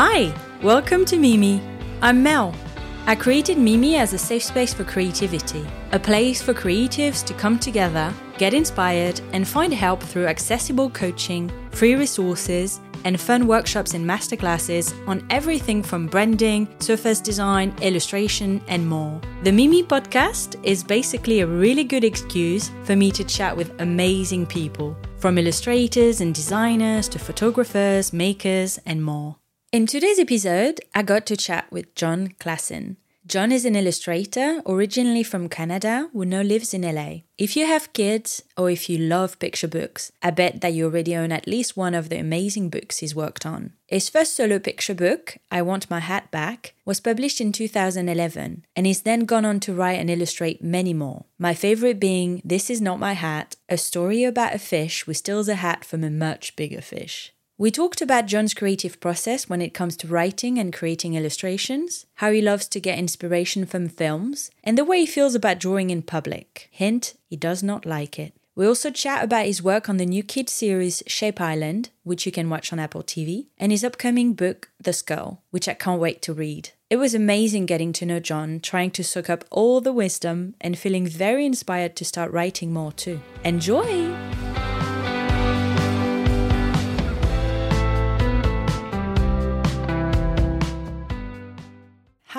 Hi, welcome to Mimi. I'm Mel. I created Mimi as a safe space for creativity, a place for creatives to come together, get inspired, and find help through accessible coaching, free resources, and fun workshops and masterclasses on everything from branding, surface design, illustration, and more. The Mimi podcast is basically a really good excuse for me to chat with amazing people, from illustrators and designers to photographers, makers, and more. In today's episode, I got to chat with Jon Klassen. Jon is an illustrator originally from Canada who now lives in LA. If you have kids or if you love picture books, I bet that you already own at least one of the amazing books he's worked on. His first solo picture book, I Want My Hat Back, was published in 2011 and he's then gone on to write and illustrate many more. My favorite being This Is Not My Hat, a story about a fish who steals a hat from a much bigger fish. We talked about Jon's creative process when it comes to writing and creating illustrations, how he loves to get inspiration from films, and the way he feels about drawing in public. Hint, he does not like it. We also chat about his work on the new kids series Shape Island, which you can watch on Apple TV, and his upcoming book The Skull, which I can't wait to read. It was amazing getting to know Jon, trying to soak up all the wisdom and feeling very inspired to start writing more too. Enjoy!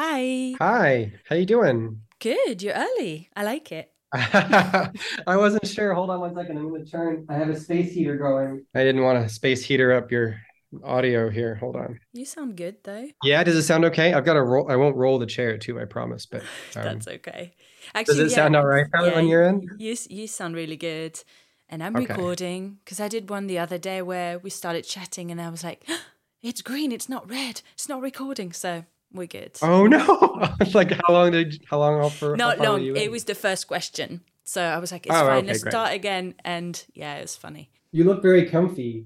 Hi. Hi, how you doing? Good, you're early. I like it. I wasn't sure. Hold on one second. I'm going to turn. I have a space heater going. I didn't want to space heater up your audio here. Hold on. You sound good though. Yeah, does it sound okay? I've got to roll. I won't roll the chair too. I promise. But um, that's okay. Actually, does it yeah, sound all right yeah, on your end? You you sound really good. And I'm okay. recording because I did one the other day where we started chatting, and I was like, "It's green. It's not red. It's not recording." So we're good. Oh no! It's like how long did how long off for? Not long. It was the first question, so I was like, "It's oh, fine. Okay, Let's great. start again." And yeah, it was funny. You look very comfy.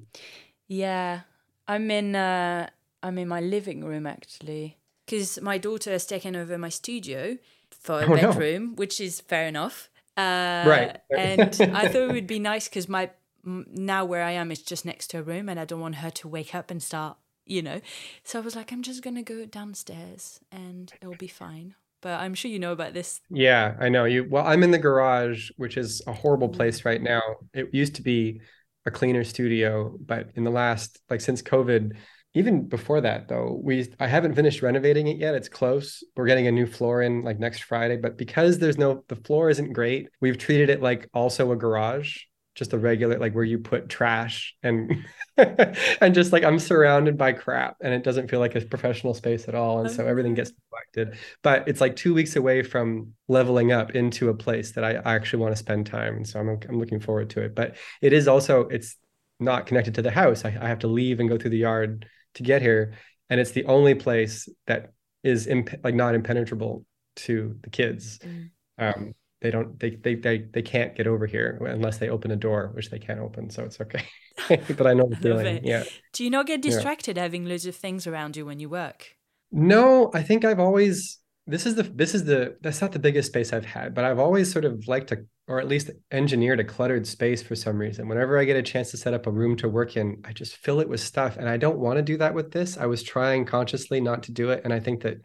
Yeah, I'm in. uh I'm in my living room actually, because my daughter has taken over my studio for a oh, bedroom, no. which is fair enough. Uh, right. and I thought it would be nice because my now where I am is just next to a room, and I don't want her to wake up and start you know. So I was like, I'm just gonna go downstairs and it'll be fine. But I'm sure you know about this. Yeah, I know you. Well, I'm in the garage, which is a horrible mm. place right now. It used to be a cleaner studio, but in the last, like since COVID, even before that though, we I haven't finished renovating it yet. It's close. We're getting a new floor in like next Friday, but because there's no the floor isn't great, we've treated it like also a garage just a regular like where you put trash and and just like I'm surrounded by crap and it doesn't feel like a professional space at all. And so everything gets neglected. But it's like 2 weeks away from leveling up into a place that I actually want to spend time. And so I'm I'm looking forward to it. But it is also it's not connected to the house. I, I have to leave and go through the yard to get here. And it's the only place that is imp- like not impenetrable to the kids. Mm. um they don't they, they they they can't get over here unless they open a door which they can't open so it's okay. But i know the feeling yeah. Do you not get distracted yeah. having loads of things around you when you work? No i think i've always this is the this is the that's not the biggest space i've had but i've always sort of liked to or at least engineered a cluttered space for some reason. Whenever i get a chance to set up a room to work in i just fill it with stuff and i don't want to do that with this. I was trying consciously not to do it and i think that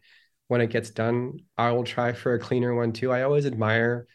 when it gets done, I will try for a cleaner one too. I always admire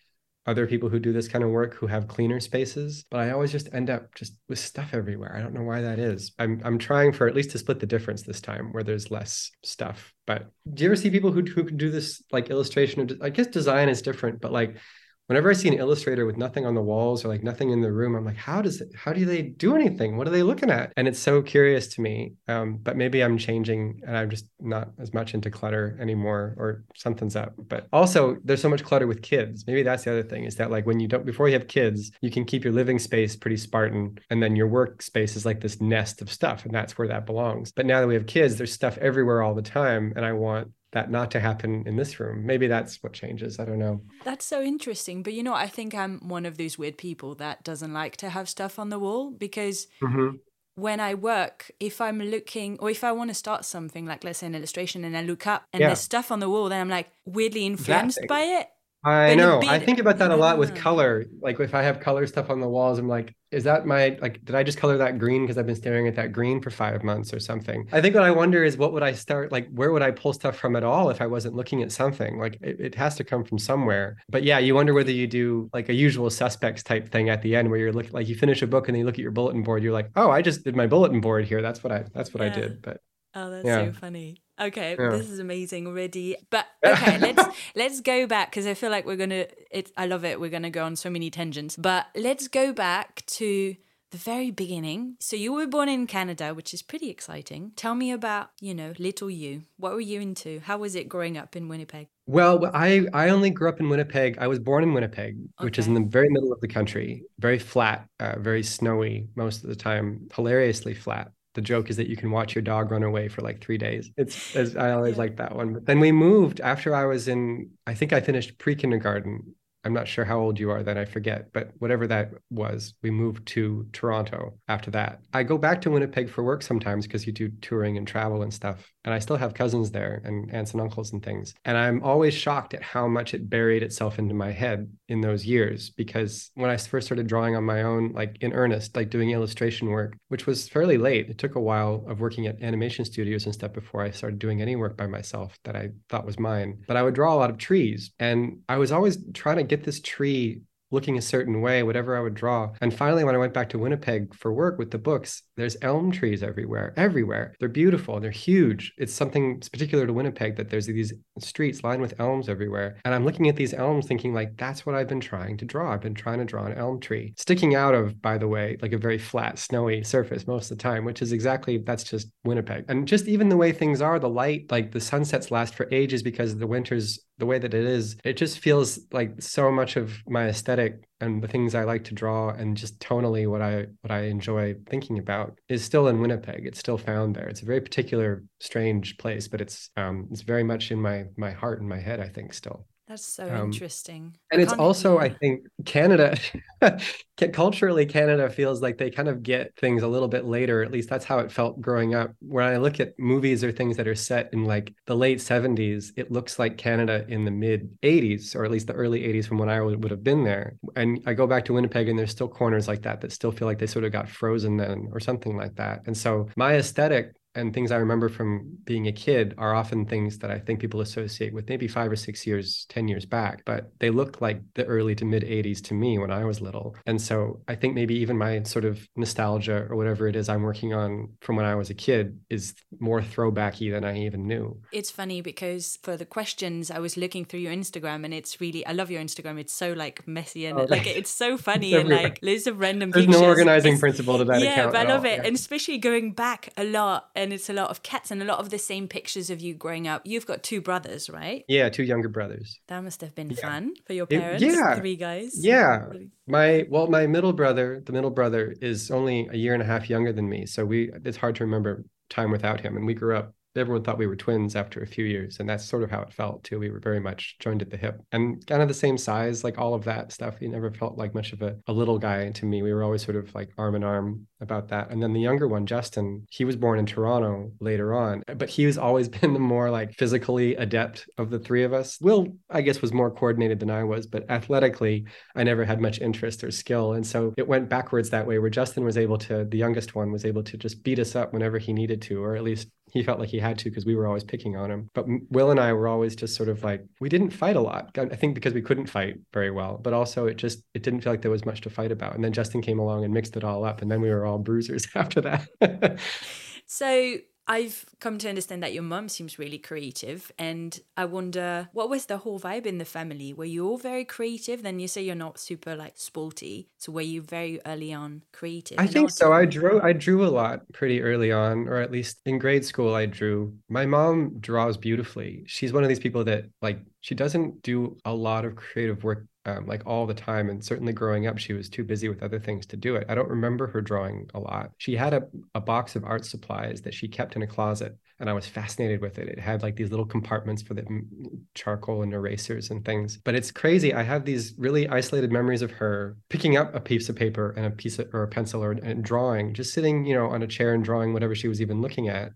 other people who do this kind of work who have cleaner spaces, but I always just end up just with stuff everywhere. I don't know why that is. I'm I'm trying for at least to split the difference this time where there's less stuff. But do you ever see people who who can do this like illustration? I guess design is different, but like whenever I see an illustrator with nothing on the walls or like nothing in the room, I'm like, how does it, how do they do anything? What are they looking at? And it's so curious to me. Um, but maybe I'm changing and I'm just not as much into clutter anymore or something's up. But also there's so much clutter with kids. Maybe that's the other thing is that like when you don't, before you have kids, you can keep your living space pretty Spartan and then your workspace is like this nest of stuff and that's where that belongs. But now that we have kids, there's stuff everywhere all the time. And I want that not to happen in this room. Maybe that's what changes. I don't know. That's so interesting. But you know, I think I'm one of those weird people that doesn't like to have stuff on the wall because mm-hmm. when I work, if I'm looking or if I want to start something, like let's say an illustration, and I look up and yeah. there's stuff on the wall, then I'm like weirdly influenced by it. I know. I think about that a lot with color. Like if I have color stuff on the walls, I'm like, is that my like did I just color that green because I've been staring at that green for 5 months or something. I think what I wonder is what would I start like where would I pull stuff from at all if I wasn't looking at something? Like it, it has to come from somewhere. But yeah, you wonder whether you do like a usual suspects type thing at the end where you're looking like you finish a book and then you look at your bulletin board, you're like, "Oh, I just did my bulletin board here. That's what I that's what yeah. I did." But Oh, that's yeah. so funny. Okay, yeah. this is amazing already. But okay, let's let's go back because I feel like we're gonna. It. I love it. We're gonna go on so many tangents. But let's go back to the very beginning. So you were born in Canada, which is pretty exciting. Tell me about you know little you. What were you into? How was it growing up in Winnipeg? Well, I I only grew up in Winnipeg. I was born in Winnipeg, okay. which is in the very middle of the country, very flat, uh, very snowy most of the time, hilariously flat the joke is that you can watch your dog run away for like three days. It's, it's I always yeah. like that one. But then we moved after I was in. I think I finished pre kindergarten I'm not sure how old you are then, I forget, but whatever that was, we moved to Toronto after that. I go back to Winnipeg for work sometimes because you do touring and travel and stuff. And I still have cousins there and aunts and uncles and things. And I'm always shocked at how much it buried itself into my head in those years because when I first started drawing on my own, like in earnest, like doing illustration work, which was fairly late, it took a while of working at animation studios and stuff before I started doing any work by myself that I thought was mine. But I would draw a lot of trees and I was always trying to get get this tree looking a certain way, whatever I would draw. And finally, when I went back to Winnipeg for work with the books, there's elm trees everywhere, everywhere. They're beautiful, they're huge. It's something particular to Winnipeg that there's these streets lined with elms everywhere. And I'm looking at these elms thinking, like, that's what I've been trying to draw. I've been trying to draw an elm tree, sticking out of, by the way, like a very flat, snowy surface most of the time, which is exactly that's just Winnipeg. And just even the way things are, the light, like the sunsets last for ages because the winters the way that it is, it just feels like so much of my aesthetic and the things I like to draw and just tonally what I what I enjoy thinking about is still in Winnipeg. It's still found there. It's a very particular, strange place, but it's um it's very much in my my heart and my head, I think, still. That's so um, interesting. And it's also, I think, Canada, culturally, Canada feels like they kind of get things a little bit later. At least that's how it felt growing up. When I look at movies or things that are set in like the late 70s, it looks like Canada in the mid 80s, or at least the early 80s from when I would, would have been there. And I go back to Winnipeg and there's still corners like that that still feel like they sort of got frozen then or something like that. And so my aesthetic and things I remember from being a kid are often things that I think people associate with maybe five or six years, 10 years back, but they look like the early to mid 80s to me when I was little. And so I think maybe even my sort of nostalgia or whatever it is I'm working on from when I was a kid is more throwbacky than I even knew. It's funny because for the questions, I was looking through your Instagram and it's really, I love your Instagram. It's so like messy and oh, like it's so funny it's and like loads of random There's pictures. no organizing it's, principle to that yeah, account. Yeah, but I love all. it. Yeah. And especially going back a lot and it's a lot of cats and a lot of the same pictures of you growing up. You've got two brothers, right? Yeah, two younger brothers. That must have been yeah. fun for your parents. It, yeah, three guys. Yeah, my well, my middle brother, the middle brother, is only a year and a half younger than me, so we it's hard to remember time without him. And we grew up everyone thought we were twins after a few years and that's sort of how it felt too. We were very much joined at the hip and kind of the same size like all of that stuff. He never felt like much of a, a little guy to me. We were always sort of like arm in arm about that. And then the younger one justin he was born in toronto later on but he has always been the more like physically adept of the three of us. Will i guess was more coordinated than i was but athletically i never had much interest or skill. And so it went backwards that way where justin was able to the youngest one was able to just beat us up whenever he needed to or at least he felt like he had to because we were always picking on him. But Will and I were always just sort of like we didn't fight a lot. I think because we couldn't fight very well, but also it just it didn't feel like there was much to fight about. And then Justin came along and mixed it all up, and then we were all bruisers after that. so I've come to understand that your mum seems really creative, and I wonder what was the whole vibe in the family? Were you all very creative? Then you say you're not super like sporty, so were you very early on creative? I think so. I drew. I drew a lot pretty early on, or at least in grade school, I drew. My mom draws beautifully. She's one of these people that like she doesn't do a lot of creative work um, like all the time. And certainly growing up, she was too busy with other things to do it. I don't remember her drawing a lot. She had a, a box of art supplies that she kept in a closet, and I was fascinated with it. It had like these little compartments for the mm, charcoal and erasers and things. But it's crazy. I have these really isolated memories of her picking up a piece of paper and a piece of, or a pencil or and drawing, just sitting, you know, on a chair and drawing whatever she was even looking at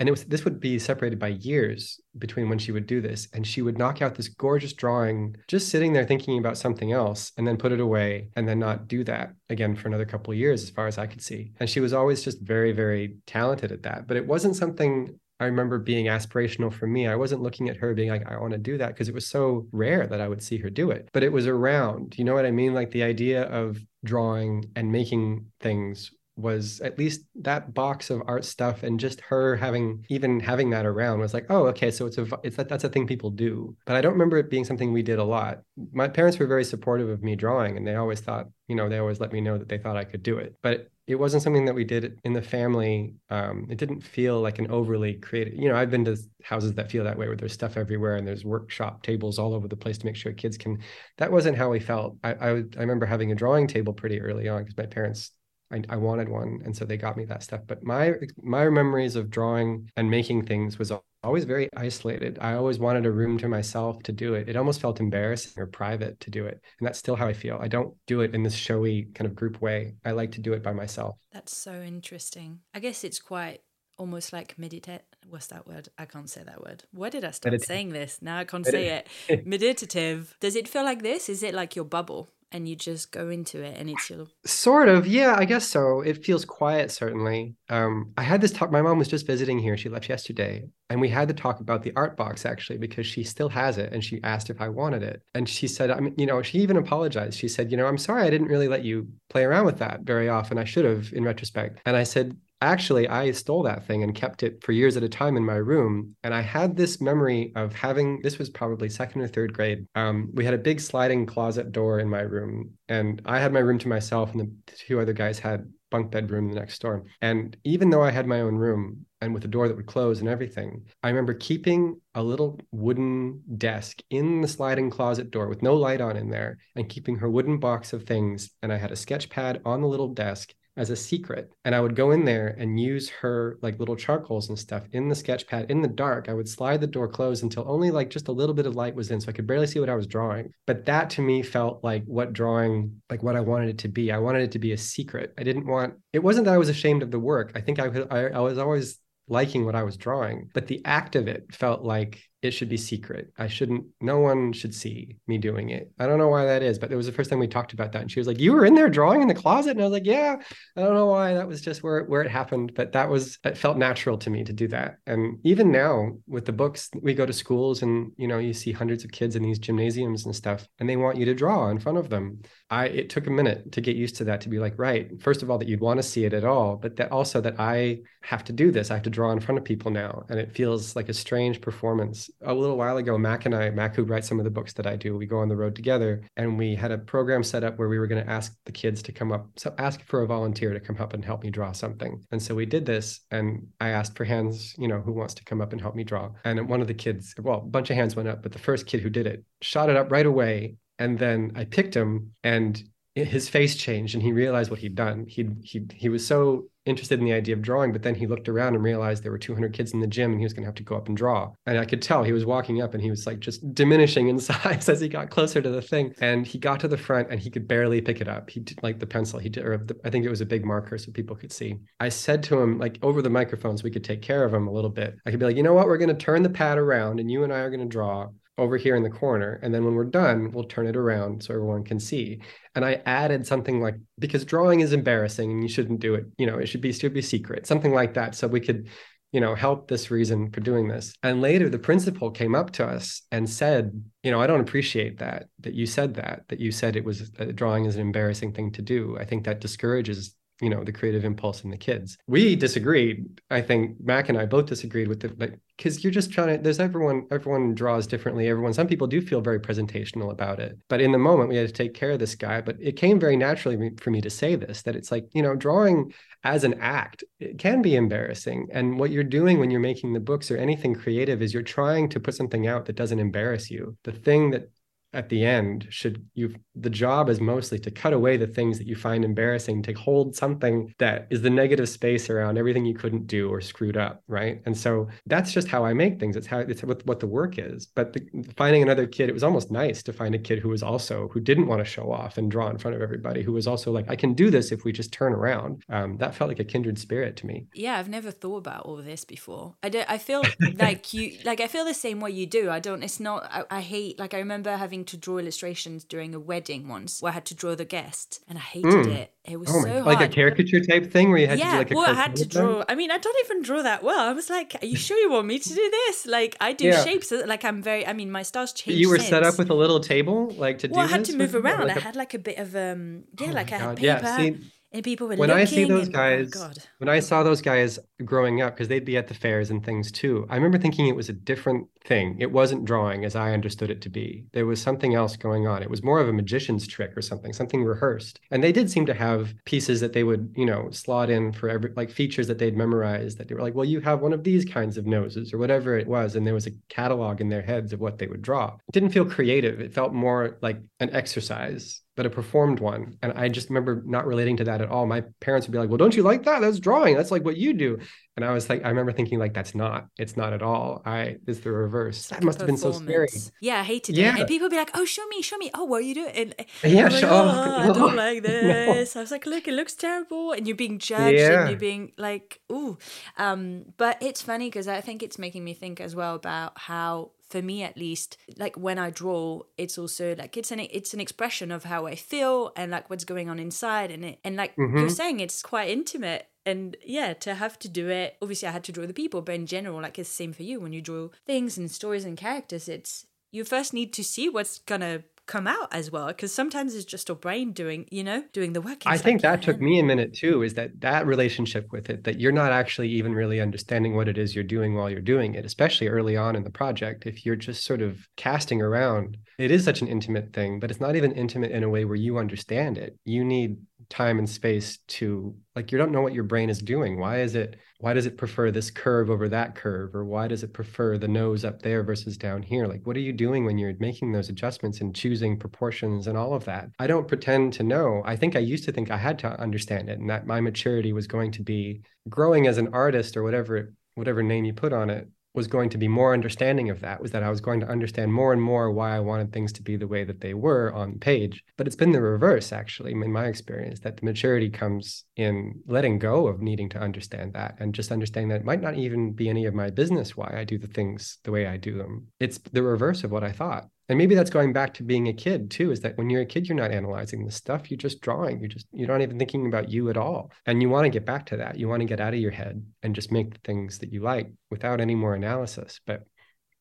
and it was this would be separated by years between when she would do this and she would knock out this gorgeous drawing just sitting there thinking about something else and then put it away and then not do that again for another couple of years as far as i could see and she was always just very very talented at that but it wasn't something I remember being aspirational for me. I wasn't looking at her being like, I want to do that because it was so rare that I would see her do it. But it was around, you know what I mean? Like the idea of drawing and making things was at least that box of art stuff and just her having even having that around was like oh okay so it's a it's that that's a thing people do. But i don't remember it being something we did a lot. My parents were very supportive of me drawing and they always thought you know they always let me know that they thought i could do it. But it wasn't something that we did in the family. Um, it didn't feel like an overly creative you know i've been to houses that feel that way where there's stuff everywhere and there's workshop tables all over the place to make sure kids can that wasn't how we felt. I i, I remember having a drawing table pretty early on because my parents I, I wanted one, and so they got me that stuff. But my my memories of drawing and making things was always very isolated. I always wanted a room to myself to do it. It almost felt embarrassing or private to do it, and that's still how I feel. I don't do it in this showy kind of group way. I like to do it by myself. That's so interesting. I guess it's quite almost like meditate. What's that word? I can't say that word. Why did I start Medita- saying this? Now I can't say it. Meditative. Does it feel like this? Is it like your bubble? And you just go into it and it's your sort of yeah i guess so. It feels quiet certainly. Um, i had this talk my mom was just visiting here. She left yesterday and we had to talk about the art box actually because she still has it and she asked if i wanted it. And she said i mean you know she even apologized. She said you know i'm sorry i didn't really let you play around with that very often. I should have in retrospect. And i said actually i stole that thing and kept it for years at a time in my room and i had this memory of having this was probably second or third grade um, we had a big sliding closet door in my room and i had my room to myself and the two other guys had bunk bedroom the next door. And even though i had my own room and with a door that would close and everything i remember keeping a little wooden desk in the sliding closet door with no light on in there and keeping her wooden box of things and i had a sketch pad on the little desk as a secret. And I would go in there and use her like little charcoals and stuff in the sketch pad in the dark. I would slide the door closed until only like just a little bit of light was in. So I could barely see what I was drawing. But that to me felt like what drawing, like what I wanted it to be. I wanted it to be a secret. I didn't want, it wasn't that I was ashamed of the work. I think I, I, I was always liking what I was drawing, but the act of it felt like it should be secret. I shouldn't, no one should see me doing it. I don't know why that is, but it was the first time we talked about that. And she was like, You were in there drawing in the closet? And I was like, Yeah, I don't know why. That was just where, where it happened. But that was, it felt natural to me to do that. And even now with the books, we go to schools and, you know, you see hundreds of kids in these gymnasiums and stuff, and they want you to draw in front of them. I, it took a minute to get used to that, to be like, right, first of all, that you'd want to see it at all, but that also that I have to do this. I have to draw in front of people now. And it feels like a strange performance a little while ago, Mac and I, Mac who writes some of the books that I do, we go on the road together and we had a program set up where we were going to ask the kids to come up, so ask for a volunteer to come up and help me draw something. And so we did this and I asked for hands, you know, who wants to come up and help me draw. And one of the kids, well, a bunch of hands went up, but the first kid who did it shot it up right away. And then I picked him and his face changed and he realized what he'd done. He he he was so interested in the idea of drawing, but then he looked around and realized there were 200 kids in the gym and he was going to have to go up and draw. And I could tell he was walking up and he was like just diminishing in size as he got closer to the thing. And he got to the front and he could barely pick it up. He did like the pencil. He did, or the, I think it was a big marker so people could see. I said to him like over the microphones, we could take care of him a little bit. I could be like, you know what? We're going to turn the pad around and you and I are going to draw over here in the corner. And then when we're done, we'll turn it around so everyone can see. And I added something like, because drawing is embarrassing and you shouldn't do it, you know, it should be should be secret, something like that. So we could, you know, help this reason for doing this. And later the principal came up to us and said, you know, I don't appreciate that, that you said that, that you said it was uh, drawing is an embarrassing thing to do. I think that discourages you know the creative impulse in the kids we disagreed i think mac and i both disagreed with the like because you're just trying to there's everyone everyone draws differently. Everyone some people do feel very presentational about it. But in the moment we had to take care of this guy. But it came very naturally for me to say this that it's like you know drawing as an act it can be embarrassing. And what you're doing when you're making the books or anything creative is you're trying to put something out that doesn't embarrass you. The thing that at the end should you the job is mostly to cut away the things that you find embarrassing to hold something that is the negative space around everything you couldn't do or screwed up right? And so that's just how i make things. It's how it's what, what the work is. But the, finding another kid it was almost nice to find a kid who was also who didn't want to show off and draw in front of everybody who was also like i can do this if we just turn around. Um, that felt like a kindred spirit to me. Yeah i've never thought about all this before. I don't i feel like you like i feel the same way you do. I don't it's not I, I hate like i remember having to draw illustrations during a wedding once where I had to draw the guest, and I hated mm. it. It was oh so hard. Like a caricature type thing where you had yeah, to do like a well, I had to draw. I mean, I don't even draw that well. I was like, "Are you sure you want me to do this?" Like, I do yeah. shapes. Like, I'm very. I mean, my stars changed. You were since. set up with a little table, like to well, do. I had to move around. Like I had like a bit of um, yeah, oh like I had paper. Yeah, see, and people were when I see those and, oh, guys, oh when I saw those guys growing up, because they'd be at the fairs and things too, I remember thinking it was a different thing. It wasn't drawing as I understood it to be. There was something else going on. It was more of a magician's trick or something, something rehearsed. And they did seem to have pieces that they would, you know, slot in for every like features that they'd memorized that they were like, well, you have one of these kinds of noses or whatever it was. And there was a catalog in their heads of what they would draw. It didn't feel creative. It felt more like an exercise but a performed one. And I just remember not relating to that at all. My parents would be like, well, don't you like that? That's drawing. That's like what you do. And I was like, I remember thinking like, that's not, it's not at all. I, it's the reverse. That must have been so scary. Yeah. I hated yeah. it. And people would be like, oh, show me, show me. Oh, what are you doing? And yeah, like, oh, I don't like this. No. I was like, look, it looks terrible. And you're being judged yeah. and you're being like, ooh. Um, but it's funny because I think it's making me think as well about how for me at least like when i draw it's also like it's an it's an expression of how i feel and like what's going on inside and it and like mm-hmm. you're saying it's quite intimate and yeah to have to do it obviously i had to draw the people but in general like it's the same for you when you draw things and stories and characters it's you first need to see what's gonna come out as well because sometimes it's just your brain doing you know doing the work i think that took me a minute too is that that relationship with it that you're not actually even really understanding what it is you're doing while you're doing it especially early on in the project if you're just sort of casting around. It is such an intimate thing but it's not even intimate in a way where you understand it. You need time and space to like you don't know what your brain is doing. Why is it why does it prefer this curve over that curve? Or why does it prefer the nose up there versus down here? Like what are you doing when you're making those adjustments and choosing proportions and all of that? I don't pretend to know. I think i used to think i had to understand it and that my maturity was going to be growing as an artist or whatever whatever name you put on it was going to be more understanding of that was that I was going to understand more and more why I wanted things to be the way that they were on page. But it's been the reverse, actually, in my experience, that the maturity comes in letting go of needing to understand that and just understanding that it might not even be any of my business why I do the things the way I do them. It's the reverse of what I thought and maybe that's going back to being a kid too is that when you're a kid you're not analyzing the stuff you're just drawing you're just you're not even thinking about you at all. And you want to get back to that. You want to get out of your head and just make the things that you like without any more analysis. But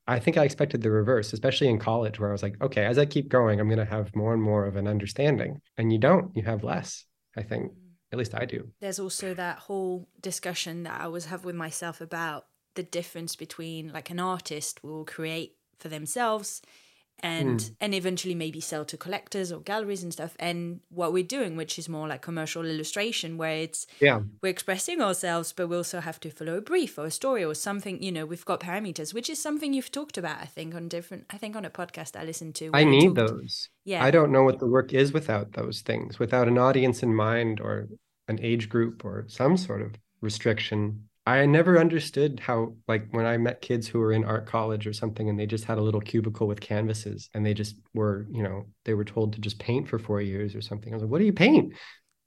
i think i expected the reverse especially in college where i was like okay as i keep going i'm going to have more and more of an understanding. And you don't you have less i think. Mm. At least i do. There's also that whole discussion that i always have with myself about the difference between like an artist will create for themselves and mm. and eventually maybe sell to collectors or galleries and stuff. And what we're doing which is more like commercial illustration where it's yeah. we're expressing ourselves but we also have to follow a brief or a story or something you know we've got parameters which is something you've talked about i think on different i think on a podcast i listened to i need those. Yeah. I don't know what the work is without those things without an audience in mind or an age group or some sort of restriction I never understood how, like, when I met kids who were in art college or something and they just had a little cubicle with canvases and they just were, you know, they were told to just paint for four years or something. I was like, what do you paint?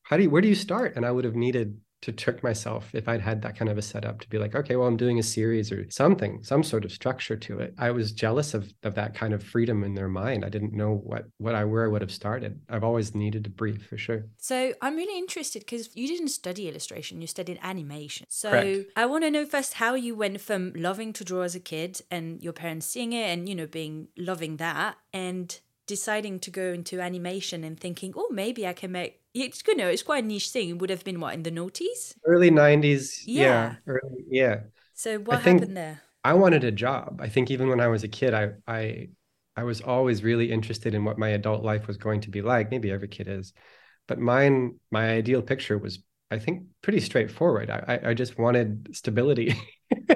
How do you, where do you start? And I would have needed to trick myself if I'd had that kind of a setup to be like, okay, well, I'm doing a series or something, some sort of structure to it. I was jealous of of that kind of freedom in their mind. I didn't know what what I where I would have started. I've always needed to brief for sure. So I'm really interested because you didn't study illustration, you studied animation. So Correct. I want to know first how you went from loving to draw as a kid and your parents seeing it and you know being loving that and deciding to go into animation and thinking, oh, maybe I can make it's you know it's quite a niche thing. It would have been what in the noughties, early nineties. Yeah, yeah, early, yeah. So what I happened there? I wanted a job. I think even when I was a kid, I I I was always really interested in what my adult life was going to be like. Maybe every kid is, but mine, my ideal picture was, I think, pretty straightforward. I I just wanted stability.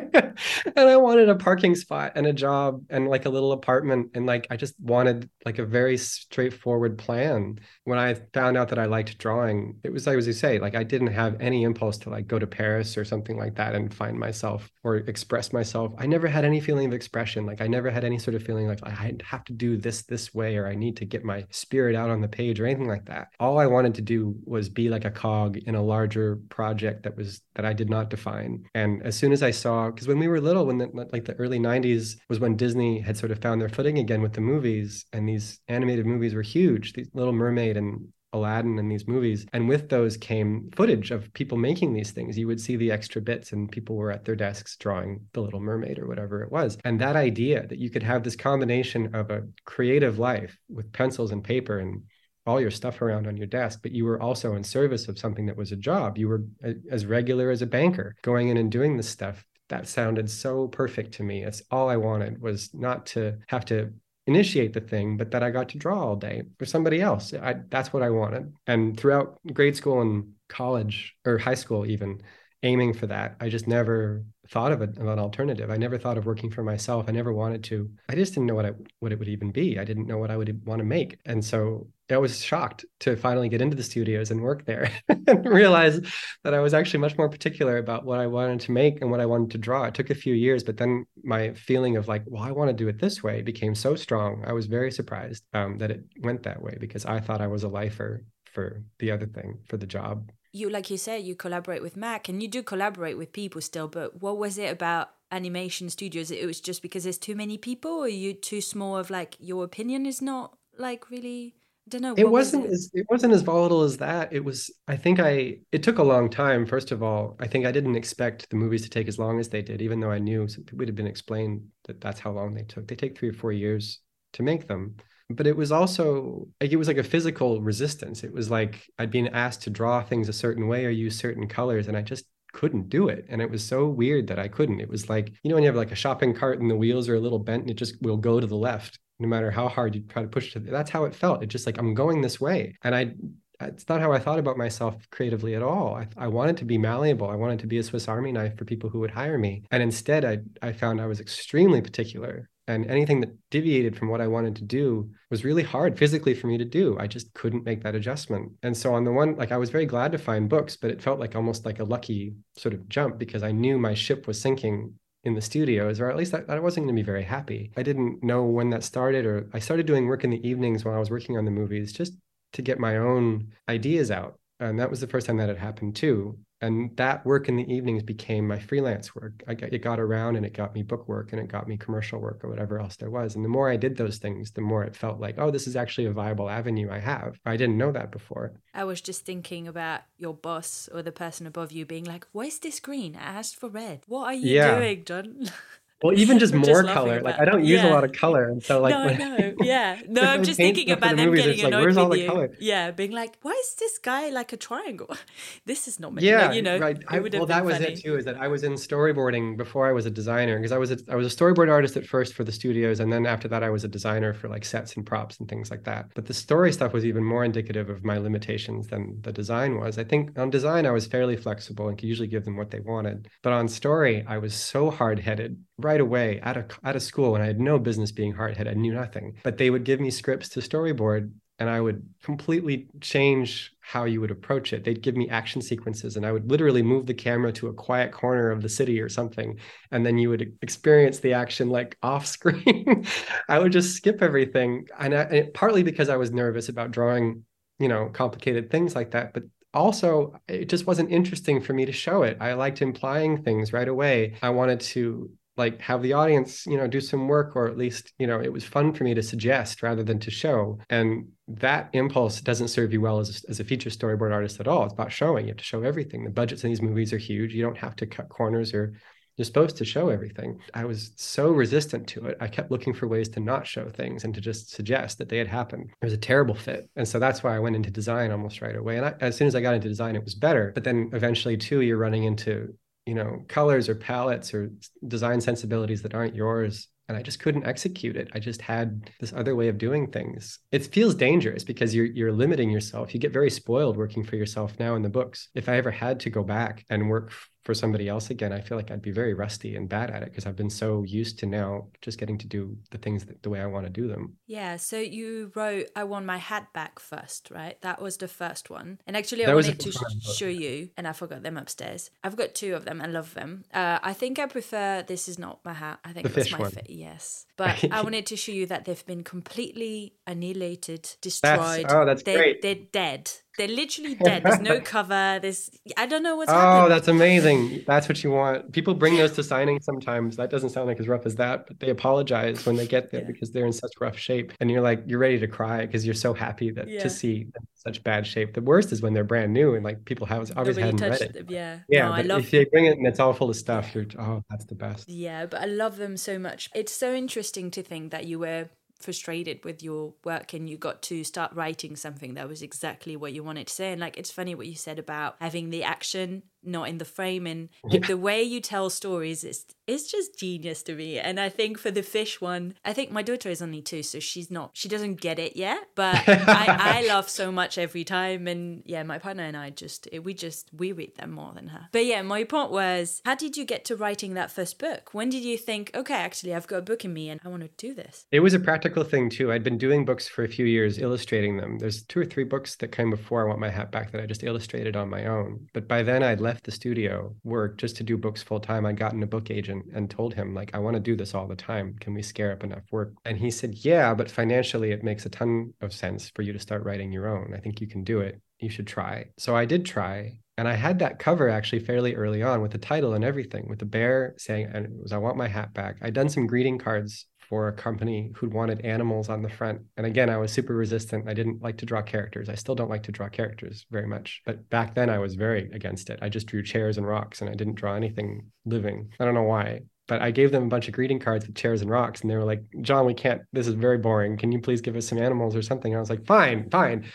and I wanted a parking spot and a job and like a little apartment. And like, I just wanted like a very straightforward plan. When I found out that I liked drawing, it was like, as you say, like I didn't have any impulse to like go to Paris or something like that and find myself or express myself. I never had any feeling of expression. Like I never had any sort of feeling like I have to do this this way or I need to get my spirit out on the page or anything like that. All I wanted to do was be like a cog in a larger project that was that I did not define. And as soon as I saw, because when we were little, when the, like the early 90s was when Disney had sort of found their footing again with the movies, and these animated movies were huge. These Little Mermaid and Aladdin and these movies. And with those came footage of people making these things. You would see the extra bits, and people were at their desks drawing The Little Mermaid or whatever it was. And that idea that you could have this combination of a creative life with pencils and paper and all your stuff around on your desk, but you were also in service of something that was a job. You were uh, as regular as a banker going in and doing this stuff. That sounded so perfect to me. It's all I wanted was not to have to initiate the thing, but that I got to draw all day for somebody else. I, that's what I wanted. And throughout grade school and college or high school, even aiming for that, I just never thought of, it, of an alternative. I never thought of working for myself. I never wanted to. I just didn't know what I what it would even be. I didn't know what I would want to make. And so I was shocked to finally get into the studios and work there and realize that I was actually much more particular about what I wanted to make and what I wanted to draw. It took a few years, but then my feeling of like, well, I want to do it this way became so strong. I was very surprised um, that it went that way because I thought I was a lifer for the other thing, for the job you like you said you collaborate with mac and you do collaborate with people still but what was it about animation studios it was just because there's too many people or you too small of like your opinion is not like really don't know it wasn't was it? as it wasn't as volatile as that. It was i think i it took a long time first of all. I think i didn't expect the movies to take as long as they did even though i knew it would have been explained that that's how long they took. They take three or four years to make them. But it was also like it was like a physical resistance. It was like i'd been asked to draw things a certain way or use certain colors and i just couldn't do it. And it was so weird that i couldn't. It was like you know when you have like a shopping cart and the wheels are a little bent and it just will go to the left no matter how hard you try to push it that's how it felt it just like i'm going this way and i it's not how I thought about myself creatively at all. I, I, wanted to be malleable. I wanted to be a Swiss Army knife for people who would hire me. And instead, I, I found I was extremely particular and anything that deviated from what I wanted to do was really hard physically for me to do. I just couldn't make that adjustment. And so on the one, like I was very glad to find books, but it felt like almost like a lucky sort of jump because I knew my ship was sinking in the studios, or at least I, I wasn't going to be very happy. I didn't know when that started, or I started doing work in the evenings while I was working on the movies just to get my own ideas out. And that was the first time that had happened too and that work in the evenings became my freelance work. I it got around and it got me book work and it got me commercial work or whatever else there was. And the more I did those things, the more it felt like, oh, this is actually a viable avenue I have. I didn't know that before. I was just thinking about your boss or the person above you being like, "Where's this green? I asked for red. What are you yeah. doing, Jon?" Well, even just more just color. Like I don't use yeah. a lot of color, and so like no, no, yeah, no. I'm just thinking about them getting annoyed like, Where's all the you. Color? Yeah, being like, why is this guy like a triangle? this is not me. Yeah, like, you know. Right. I, well, that was funny. it too. Is that I was in storyboarding before I was a designer because I was a, I was a storyboard artist at first for the studios, and then after that I was a designer for like sets and props and things like that. But the story stuff was even more indicative of my limitations than the design was. I think on design I was fairly flexible and could usually give them what they wanted, but on story I was so hard headed right away out of out of school when I had no business being hard headed. I knew nothing. But they would give me scripts to storyboard and I would completely change how you would approach it. They'd give me action sequences and I would literally move the camera to a quiet corner of the city or something. And then you would experience the action like off screen. I would just skip everything. And, I, and partly because I was nervous about drawing, you know, complicated things like that. But also it just wasn't interesting for me to show it. I liked implying things right away. I wanted to like have the audience you know do some work or at least you know it was fun for me to suggest rather than to show. And that impulse doesn't serve you well as a, as a feature storyboard artist at all. It's about showing. You have to show everything. The budgets in these movies are huge. You don't have to cut corners or you're supposed to show everything. I was so resistant to it. I kept looking for ways to not show things and to just suggest that they had happened. It was a terrible fit. And so that's why i went into design almost right away. And I, as soon as i got into design it was better. But then eventually too you're running into you know colors or palettes or design sensibilities that aren't yours and I just couldn't execute it. I just had this other way of doing things. It feels dangerous because you're you're limiting yourself. You get very spoiled working for yourself now in the books. If I ever had to go back and work for somebody else again, I feel like I'd be very rusty and bad at it because I've been so used to now just getting to do the things that, the way I want to do them. Yeah. So you wrote "I Want My Hat Back" first, right? That was the first one. And actually, I wanted to show you, and I forgot them upstairs. I've got two of them. I love them. Uh, I think I prefer "This Is Not My Hat." I think the that's my favorite. Yes, but I wanted to show you that they've been completely annihilated, destroyed. That's, oh, that's they're, great. They're dead. They're literally dead. There's no cover. There's I don't know what's oh, happened. that's amazing. That's what you want. People bring those to signing sometimes. That doesn't sound like as rough as that, but they apologize when they get there yeah. because they're in such rough shape. And you're like, you're ready to cry because you're so happy that yeah. to see such bad shape. The worst is when they're brand new and like people have obviously hadn't read it. Them. Yeah. Yeah. No, I love if they bring it and it's all full of stuff, you're oh, that's the best. Yeah, but I love them so much. It's so interesting to think that you were frustrated with your work and you got to start writing something that was exactly what you wanted to say. And like it's funny what you said about having the action not in the frame and yeah. the way you tell stories is it's just genius to me. And i think for the fish one i think my daughter is only two so she's not she doesn't get it yet. But I, I laugh so much every time. And yeah my partner and i just we just we read them more than her. But yeah my point was how did you get to writing that first book? When did you think okay actually i've got a book in me and i want to do this? It was a practical thing too. I'd been doing books for a few years illustrating them. There's two or three books that came before i want my hat back that i just illustrated on my own. But by then i'd left left the studio work just to do books full time, I got in a book agent and told him, like, I want to do this all the time. Can we scare up enough work? And he said, Yeah, but financially, it makes a ton of sense for you to start writing your own. I think you can do it. You should try. So I did try. And I had that cover actually fairly early on with the title and everything, with the bear saying, and was, I want my hat back. I'd done some greeting cards for a company who'd wanted animals on the front. And again, I was super resistant. I didn't like to draw characters. I still don't like to draw characters very much. But back then, I was very against it. I just drew chairs and rocks and I didn't draw anything living. I don't know why. But I gave them a bunch of greeting cards with chairs and rocks, and they were like, Jon, we can't, this is very boring. Can you please give us some animals or something? And I was like, fine, fine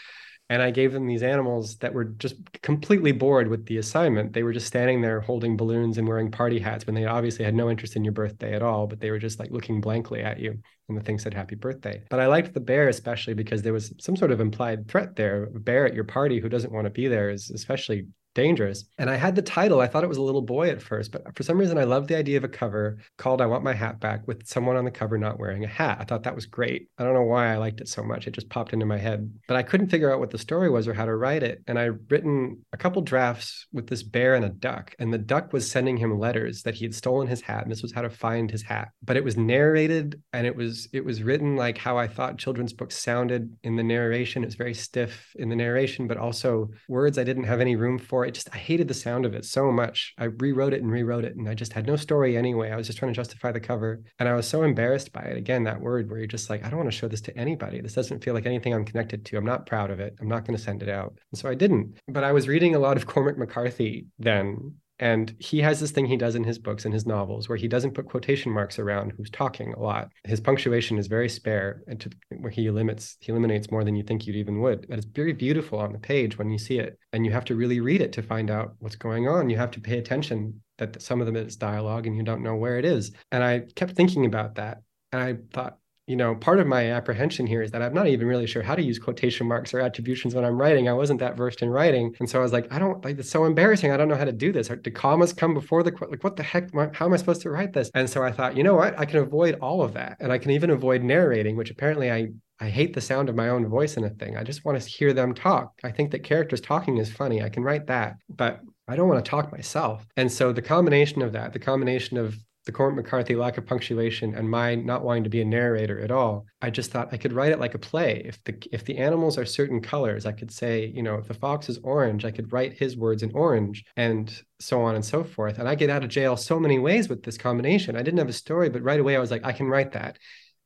and I gave them these animals that were just completely bored with the assignment. They were just standing there holding balloons and wearing party hats when they obviously had no interest in your birthday at all, but they were just like looking blankly at you and the thing said happy birthday. But I liked the bear especially because there was some sort of implied threat there. A bear at your party who doesn't want to be there is especially dangerous. And I had the title. I thought it was a little boy at first, but for some reason, I loved the idea of a cover called I Want My Hat Back with someone on the cover not wearing a hat. I thought that was great. I don't know why I liked it so much. It just popped into my head, but I couldn't figure out what the story was or how to write it. And I written a couple drafts with this bear and a duck, and the duck was sending him letters that he had stolen his hat. And this was how to find his hat. But it was narrated and it was it was written like how I thought children's books sounded in the narration. It was very stiff in the narration, but also words I didn't have any room for it just I hated the sound of it so much. I rewrote it and rewrote it, and I just had no story anyway. I was just trying to justify the cover, and I was so embarrassed by it. Again, that word where you're just like, I don't want to show this to anybody. This doesn't feel like anything I'm connected to. I'm not proud of it. I'm not going to send it out, and so I didn't. But I was reading a lot of Cormac McCarthy then, and he has this thing he does in his books and his novels where he doesn't put quotation marks around who's talking a lot. His punctuation is very spare and to, where he limits he eliminates more than you think you'd even would. But it's very beautiful on the page when you see it. And you have to really read it to find out what's going on. You have to pay attention that some of them is dialogue and you don't know where it is. And I kept thinking about that. And I thought, you know, part of my apprehension here is that I'm not even really sure how to use quotation marks or attributions when I'm writing. I wasn't that versed in writing. And so I was like, I don't like it's so embarrassing. I don't know how to do this. Do commas come before the quote? like what the heck? How am I supposed to write this? And so I thought, you know what? I can avoid all of that. And I can even avoid narrating, which apparently I I hate the sound of my own voice in a thing. I just want to hear them talk. I think that characters talking is funny. I can write that, but I don't want to talk myself. And so the combination of that, the combination of the Cormac McCarthy lack of punctuation and my not wanting to be a narrator at all, I just thought I could write it like a play. If the if the animals are certain colors, I could say, you know, if the fox is orange, I could write his words in orange and so on and so forth. And I get out of jail so many ways with this combination. I didn't have a story, but right away I was like, I can write that.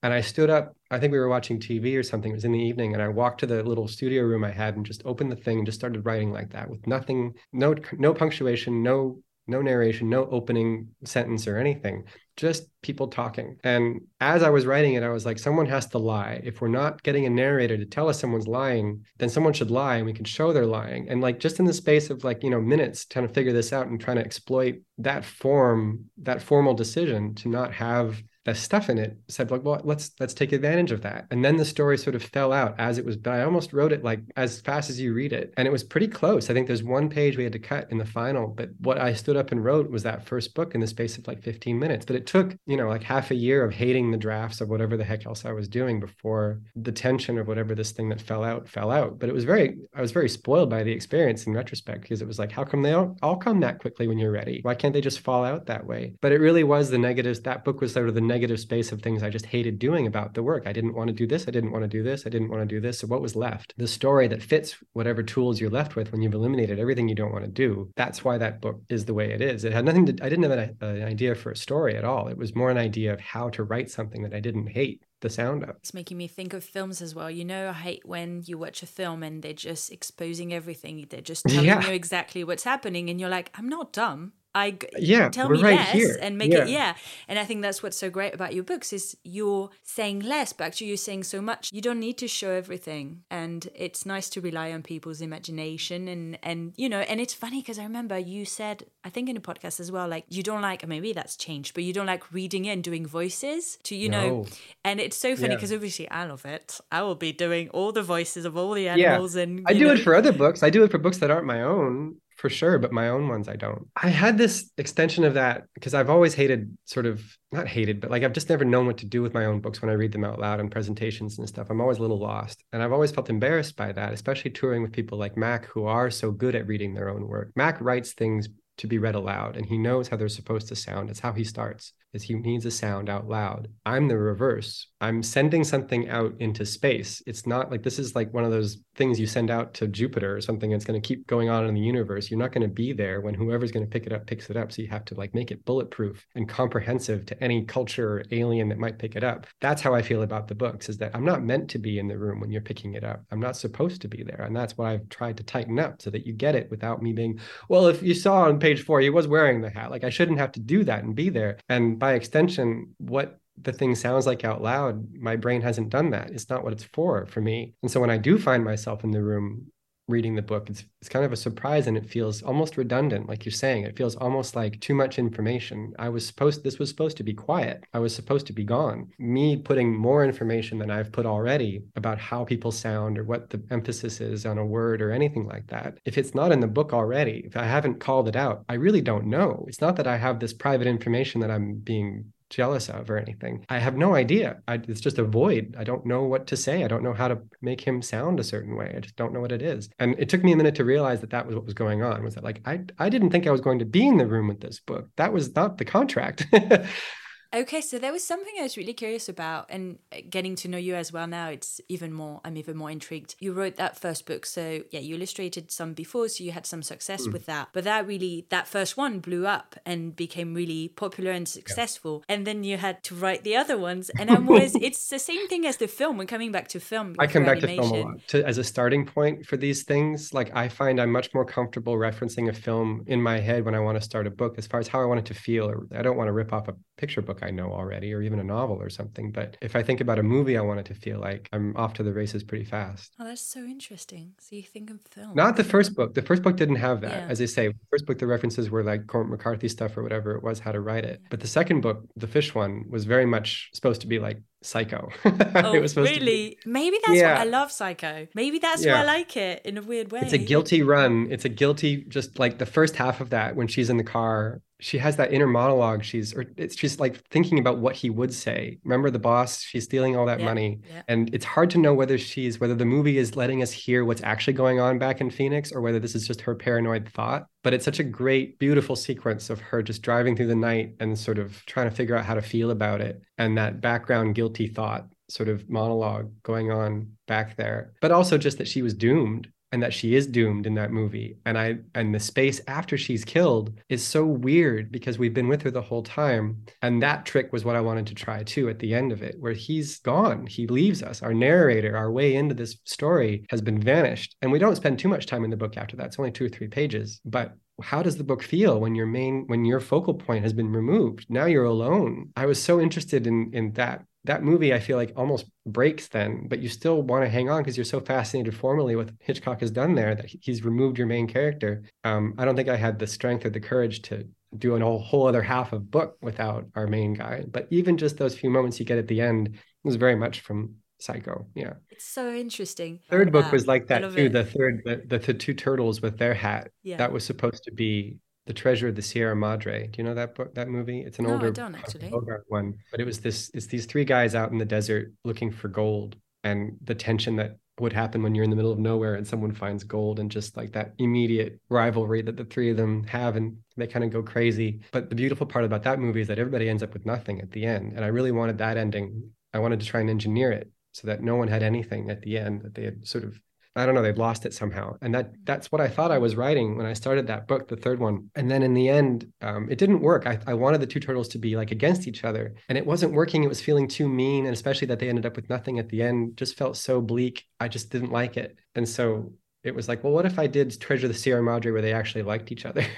And I stood up, I think we were watching TV or something. It was in the evening. And I walked to the little studio room I had and just opened the thing and just started writing like that with nothing, no no punctuation, no no narration, no opening sentence or anything, just people talking. And as I was writing it, I was like, someone has to lie. If we're not getting a narrator to tell us someone's lying, then someone should lie and we can show they're lying. And like just in the space of like, you know, minutes trying to figure this out and trying to exploit that form, that formal decision to not have the stuff in it said like well let's let's take advantage of that. And then the story sort of fell out as it was but i almost wrote it like as fast as you read it. And it was pretty close. I think there's one page we had to cut in the final but what i stood up and wrote was that first book in the space of like 15 minutes. But it took you know like half a year of hating the drafts of whatever the heck else i was doing before the tension of whatever this thing that fell out fell out. But it was very i was very spoiled by the experience in retrospect because it was like how come they all, all come that quickly when you're ready? Why can't they just fall out that way? But it really was the negatives that book was sort of the negative space of things I just hated doing about the work. I didn't want to do this. I didn't want to do this. I didn't want to do this. So what was left? The story that fits whatever tools you're left with when you've eliminated everything you don't want to do. That's why that book is the way it is. It had nothing to, I didn't have an, an idea for a story at all. It was more an idea of how to write something that I didn't hate the sound of. It's making me think of films as well. You know, I hate when you watch a film and they're just exposing everything. They're just telling yeah. you exactly what's happening, and you're like, I'm not dumb. I yeah, tell me right less here. and make yeah. it yeah. And I think that's what's so great about your books is you're saying less, but actually you're saying so much. You don't need to show everything, and it's nice to rely on people's imagination and and you know. And it's funny because I remember you said I think in a podcast as well, like you don't like maybe that's changed, but you don't like reading it and doing voices to you no. know. And it's so funny because yeah. obviously I love it. I will be doing all the voices of all the animals, yeah. and I do know. it for other books. I do it for books that aren't my own for sure, but my own ones I don't. I had this extension of that because I've always hated sort of not hated, but like I've just never known what to do with my own books when I read them out loud in presentations and stuff. I'm always a little lost. And I've always felt embarrassed by that, especially touring with people like Mac who are so good at reading their own work. Mac writes things to be read aloud and he knows how they're supposed to sound. It's how he starts is he needs a sound out loud. I'm the reverse. I'm sending something out into space. It's not like this is like one of those things you send out to Jupiter or something that's going to keep going on in the universe. You're not going to be there when whoever's going to pick it up picks it up. So you have to like make it bulletproof and comprehensive to any culture or alien that might pick it up. That's how I feel about the books is that I'm not meant to be in the room when you're picking it up. I'm not supposed to be there. And that's what I've tried to tighten up so that you get it without me being, well, if you saw on page four, he was wearing the hat. Like I shouldn't have to do that and be there. And by extension, what the thing sounds like out loud, my brain hasn't done that. It's not what it's for for me. And so when I do find myself in the room reading the book, it's it's kind of a surprise and it feels almost redundant, like you're saying. It feels almost like too much information. I was supposed this was supposed to be quiet. I was supposed to be gone. Me putting more information than I've put already about how people sound or what the emphasis is on a word or anything like that. If it's not in the book already, if I haven't called it out, I really don't know. It's not that I have this private information that I'm being jealous of or anything. I have no idea. I, it's just a void. I don't know what to say. I don't know how to make him sound a certain way. I just don't know what it is. And it took me a minute to realize that that was what was going on. Was that like I I didn't think I was going to be in the room with this book. That was not the contract. Okay, so there was something I was really curious about, and uh, getting to know you as well now, it's even more. I'm even more intrigued. You wrote that first book, so yeah, you illustrated some before, so you had some success mm. with that. But that really, that first one blew up and became really popular and successful. Yeah. And then you had to write the other ones, and I'm always, it's the same thing as the film. When coming back to film, I come back animation. to film a lot to, as a starting point for these things. Like I find I'm much more comfortable referencing a film in my head when I want to start a book, as far as how I want it to feel. Or I don't want to rip off a picture book I know already, or even a novel or something. But if I think about a movie, I want it to feel like I'm off to the races pretty fast. Oh, that's so interesting. So you think of film? Not the first book. The first book didn't have that. Yeah. As I say, the first book, the references were like Cormac McCarthy stuff or whatever it was, how to write it. But the second book, the fish one, was very much supposed to be like Psycho. oh, it was really? Maybe that's yeah. why I love Psycho. Maybe that's yeah. why I like it in a weird way. It's a guilty run. It's a guilty, just like the first half of that when she's in the car she has that inner monologue she's or it's just like thinking about what he would say remember the boss she's stealing all that yeah, money and it's hard to know whether she's whether the movie is letting us hear what's actually going on back in phoenix or whether this is just her paranoid thought but it's such a great beautiful sequence of her just driving through the night and sort of trying to figure out how to feel about it and that background guilty thought sort of monologue going on back there but also just that she was doomed and that she is doomed in that movie. And i and the space after she's killed is so weird because we've been with her the whole time. And that trick was what i wanted to try too at the end of it where he's gone. He leaves us. Our narrator our way into this story has been vanished. And we don't spend too much time in the book after that. It's only two or three pages. But how does the book feel when your main when your focal point has been removed? Now you're alone. I was so interested in in that that movie I feel like almost breaks then, but you still want to hang on because you're so fascinated formally what Hitchcock has done there that he's removed your main character. Um, I don't think I had the strength or the courage to do a whole, whole other half of book without our main guy. But even just those few moments you get at the end was very much from Psycho. Yeah. It's so interesting. Third book was like that too. It. The third, the, the, the, two turtles with their hat. Yeah. That was supposed to be the treasure of the Sierra Madre. Do you know that book, that movie? It's an no, older I don't actually. one, but it was this. It's these three guys out in the desert looking for gold, and the tension that would happen when you're in the middle of nowhere and someone finds gold, and just like that immediate rivalry that the three of them have, and they kind of go crazy. But the beautiful part about that movie is that everybody ends up with nothing at the end, and I really wanted that ending. I wanted to try and engineer it so that no one had anything at the end that they had sort of I don't know, they've lost it somehow. And that that's what I thought I was writing when I started that book, the third one. And then in the end, um, it didn't work. I, I wanted the two turtles to be like against each other, and it wasn't working. It was feeling too mean, and especially that they ended up with nothing at the end just felt so bleak. I just didn't like it. And so it was like, well, what if I did Treasure the Sierra Madre where they actually liked each other?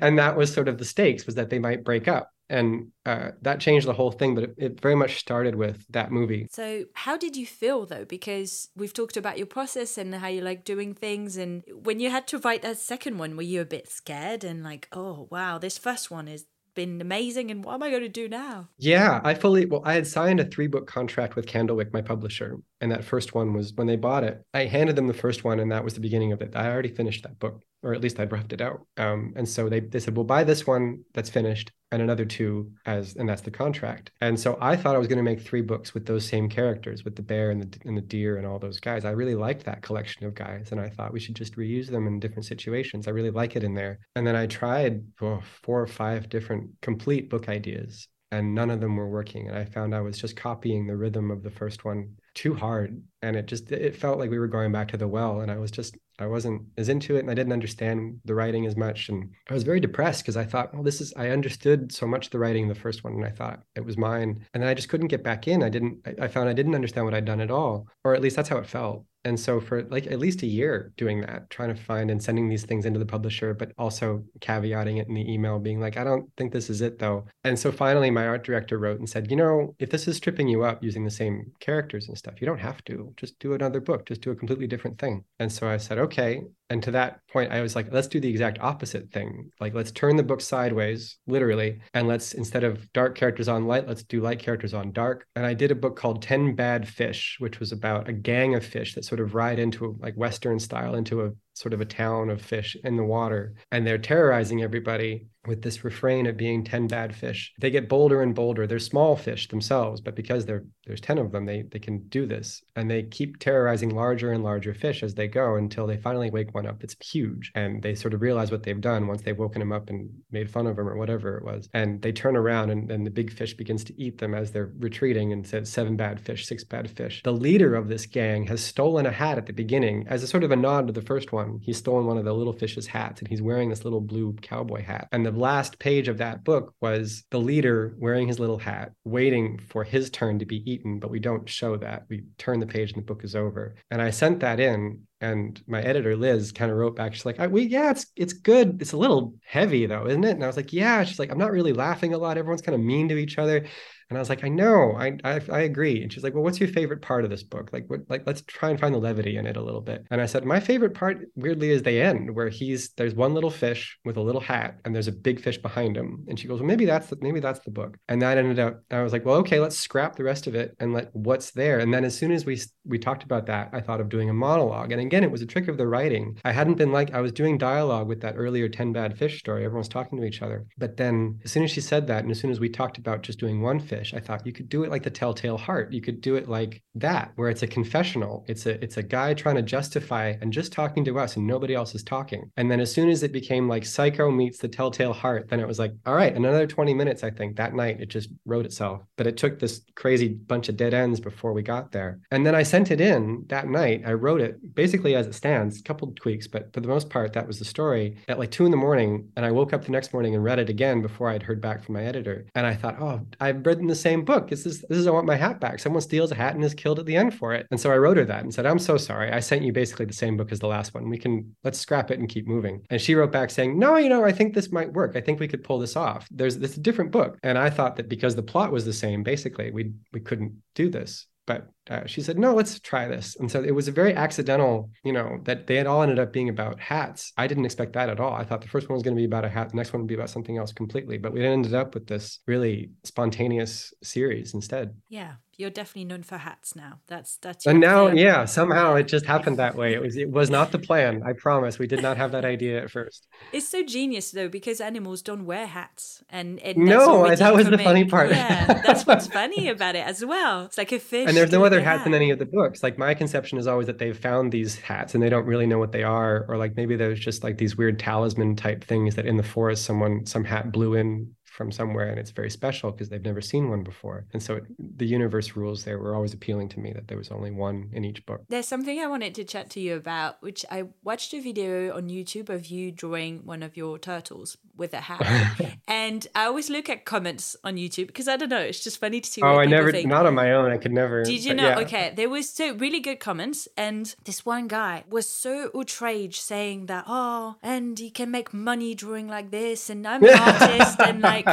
and that was sort of the stakes was that they might break up. And uh, that changed the whole thing, but it, it, very much started with that movie. So, how did you feel though? Because we've talked about your process and how you like doing things. And when you had to write that second one, were you a bit scared and like, oh, wow, this first one has been amazing and what am I going to do now? Yeah, I fully well, I had signed a three book contract with Candlewick, my publisher. And that first one was when they bought it. I handed them the first one, and that was the beginning of it. I already finished that book, or at least I'd roughed it out. Um, and so they they said, "Well, buy this one that's finished, and another two as, and that's the contract." And so I thought I was going to make three books with those same characters, with the bear and the and the deer and all those guys. I really liked that collection of guys, and I thought we should just reuse them in different situations. I really like it in there. And then I tried oh, four or five different complete book ideas, and none of them were working. And I found I was just copying the rhythm of the first one too hard and it just it felt like we were going back to the well and i was just i wasn't as into it and i didn't understand the writing as much. And i was very depressed because i thought well this is i understood so much the writing the first one and i thought it was mine. And then i just couldn't get back in. I didn't i found i didn't understand what i'd done at all or at least that's how it felt and so for like at least a year doing that trying to find and sending these things into the publisher but also caveating it in the email being like i don't think this is it though. And so finally my art director wrote and said you know if this is tripping you up using the same characters and stuff you don't have to. Just do another book. Just do a completely different thing. And so i said okay and to that point i was like let's do the exact opposite thing. Like let's turn the book sideways literally and let's instead of dark characters on light let's do light characters on dark. And i did a book called 10 bad fish which was about a gang of fish that sort of ride into a, like western style into a sort of a town of fish in the water. And they're terrorizing everybody with this refrain of being 10 bad fish. They get bolder and bolder. They're small fish themselves but because there's 10 of them they, they can do this. And they keep terrorizing larger and larger fish as they go until they finally wake one up that's huge. And they sort of realize what they've done once they've woken him up and made fun of him or whatever it was. And they turn around and, and the big fish begins to eat them as they're retreating and says seven bad fish six bad fish. The leader of this gang has stolen a hat at the beginning as a sort of a nod to the first one. He's stolen one of the little fish's hats and he's wearing this little blue cowboy hat. And the last page of that book was the leader wearing his little hat, waiting for his turn to be eaten, but we don't show that. We turn the page and the book is over. And I sent that in and my editor Liz kind of wrote back. She's like, "We yeah, it's it's good. It's a little heavy though, isn't it?" And I was like, "Yeah." She's like, "I'm not really laughing a lot. Everyone's kind of mean to each other." And I was like, I know, I, I, I agree. And she's like, well, what's your favorite part of this book? Like, what, like, let's try and find the levity in it a little bit. And I said, my favorite part, weirdly, is the end where he's there's one little fish with a little hat, and there's a big fish behind him. And she goes, well, maybe that's the, maybe that's the book. And that ended up, I was like, well, okay, let's scrap the rest of it and let what's there. And then as soon as we we talked about that, I thought of doing a monologue. And again, it was a trick of the writing. I hadn't been like I was doing dialogue with that earlier ten bad fish story. Everyone's talking to each other. But then as soon as she said that, and as soon as we talked about just doing one fish, I thought you could do it like the telltale heart. You could do it like that where it's a confessional. It's a it's a guy trying to justify and just talking to us and nobody else is talking. And then as soon as it became like psycho meets the telltale heart then it was like all right another 20 minutes i think. That night it just wrote itself. But it took this crazy bunch of dead ends before we got there. And then i sent it in that night. I wrote it basically as it stands a couple tweaks but for the most part that was the story. At like two in the morning and i woke up the next morning and read it again before i'd heard back from my editor. And i thought oh i've the same book This is this is I want my hat back. Someone steals a hat and is killed at the end for it. And so I wrote her that and said, I'm so sorry. I sent you basically the same book as the last one. We can let's scrap it and keep moving. And she wrote back saying, No, you know, I think this might work. I think we could pull this off. There's this different book. And I thought that because the plot was the same, basically, we we couldn't do this but uh, she said, no, let's try this. And so it was a very accidental, you know, that they had all ended up being about hats. I didn't expect that at all. I thought the first one was going to be about a hat, the next one would be about something else completely. But we ended up with this really spontaneous series instead. Yeah you're definitely known for hats now. That's that's. And now, yeah, somehow it just happened that way. It was it was not the plan. I promise. We did not have that idea at first. It's so genius though because animals don't wear hats, and, and no, that was the funny part. Yeah, that's what's funny about it as well. It's like a fish. And there's no other hats hat. in any of the books. Like my conception is always that they've found these hats and they don't really know what they are, or like maybe there's just like these weird talisman type things that in the forest someone some hat blew in from somewhere and it's very special because they've never seen one before. And so it, the universe rules there were always appealing to me that there was only one in each book. There's something I wanted to chat to you about, which I watched a video on YouTube of you drawing one of your turtles with a hat. and I always look at comments on YouTube because I don't know, it's just funny to see. Oh, I never, think. not on my own. I could never. Did you know? Yeah. Okay, there was so really good comments, and this one guy was so outraged saying that, oh, and he can make money drawing like this, and I'm an artist, and like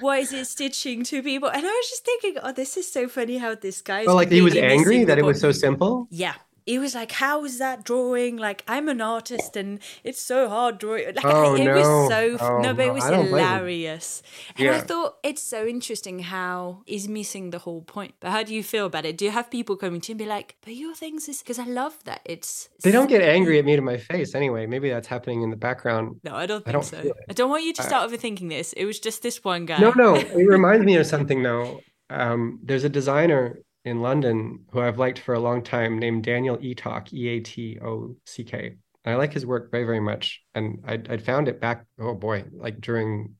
why is it stitching to people? And I was just thinking, oh, this is so funny how this guy. Oh, like he was angry that it was so simple. Yeah, he was like, "How is that drawing? Like, I'm an artist, and it's so hard drawing. Like, oh, it no. was so oh, no, but it was hilarious. And yeah. I thought it's so interesting how is missing the whole point. But how do you feel about it? Do you have people coming to you and be like, "But your things is," because I love that it's. They don't get angry at me to my face anyway. Maybe that's happening in the background. No, I don't think I don't so. I don't want you to start uh, overthinking this. It was just this one guy. No, no, it reminds me of something though. Um, there's a designer in London who I've liked for a long time named Daniel Eatock, E A T O C K. I like his work very, very much. And I'd, I'd found it back, oh boy, like during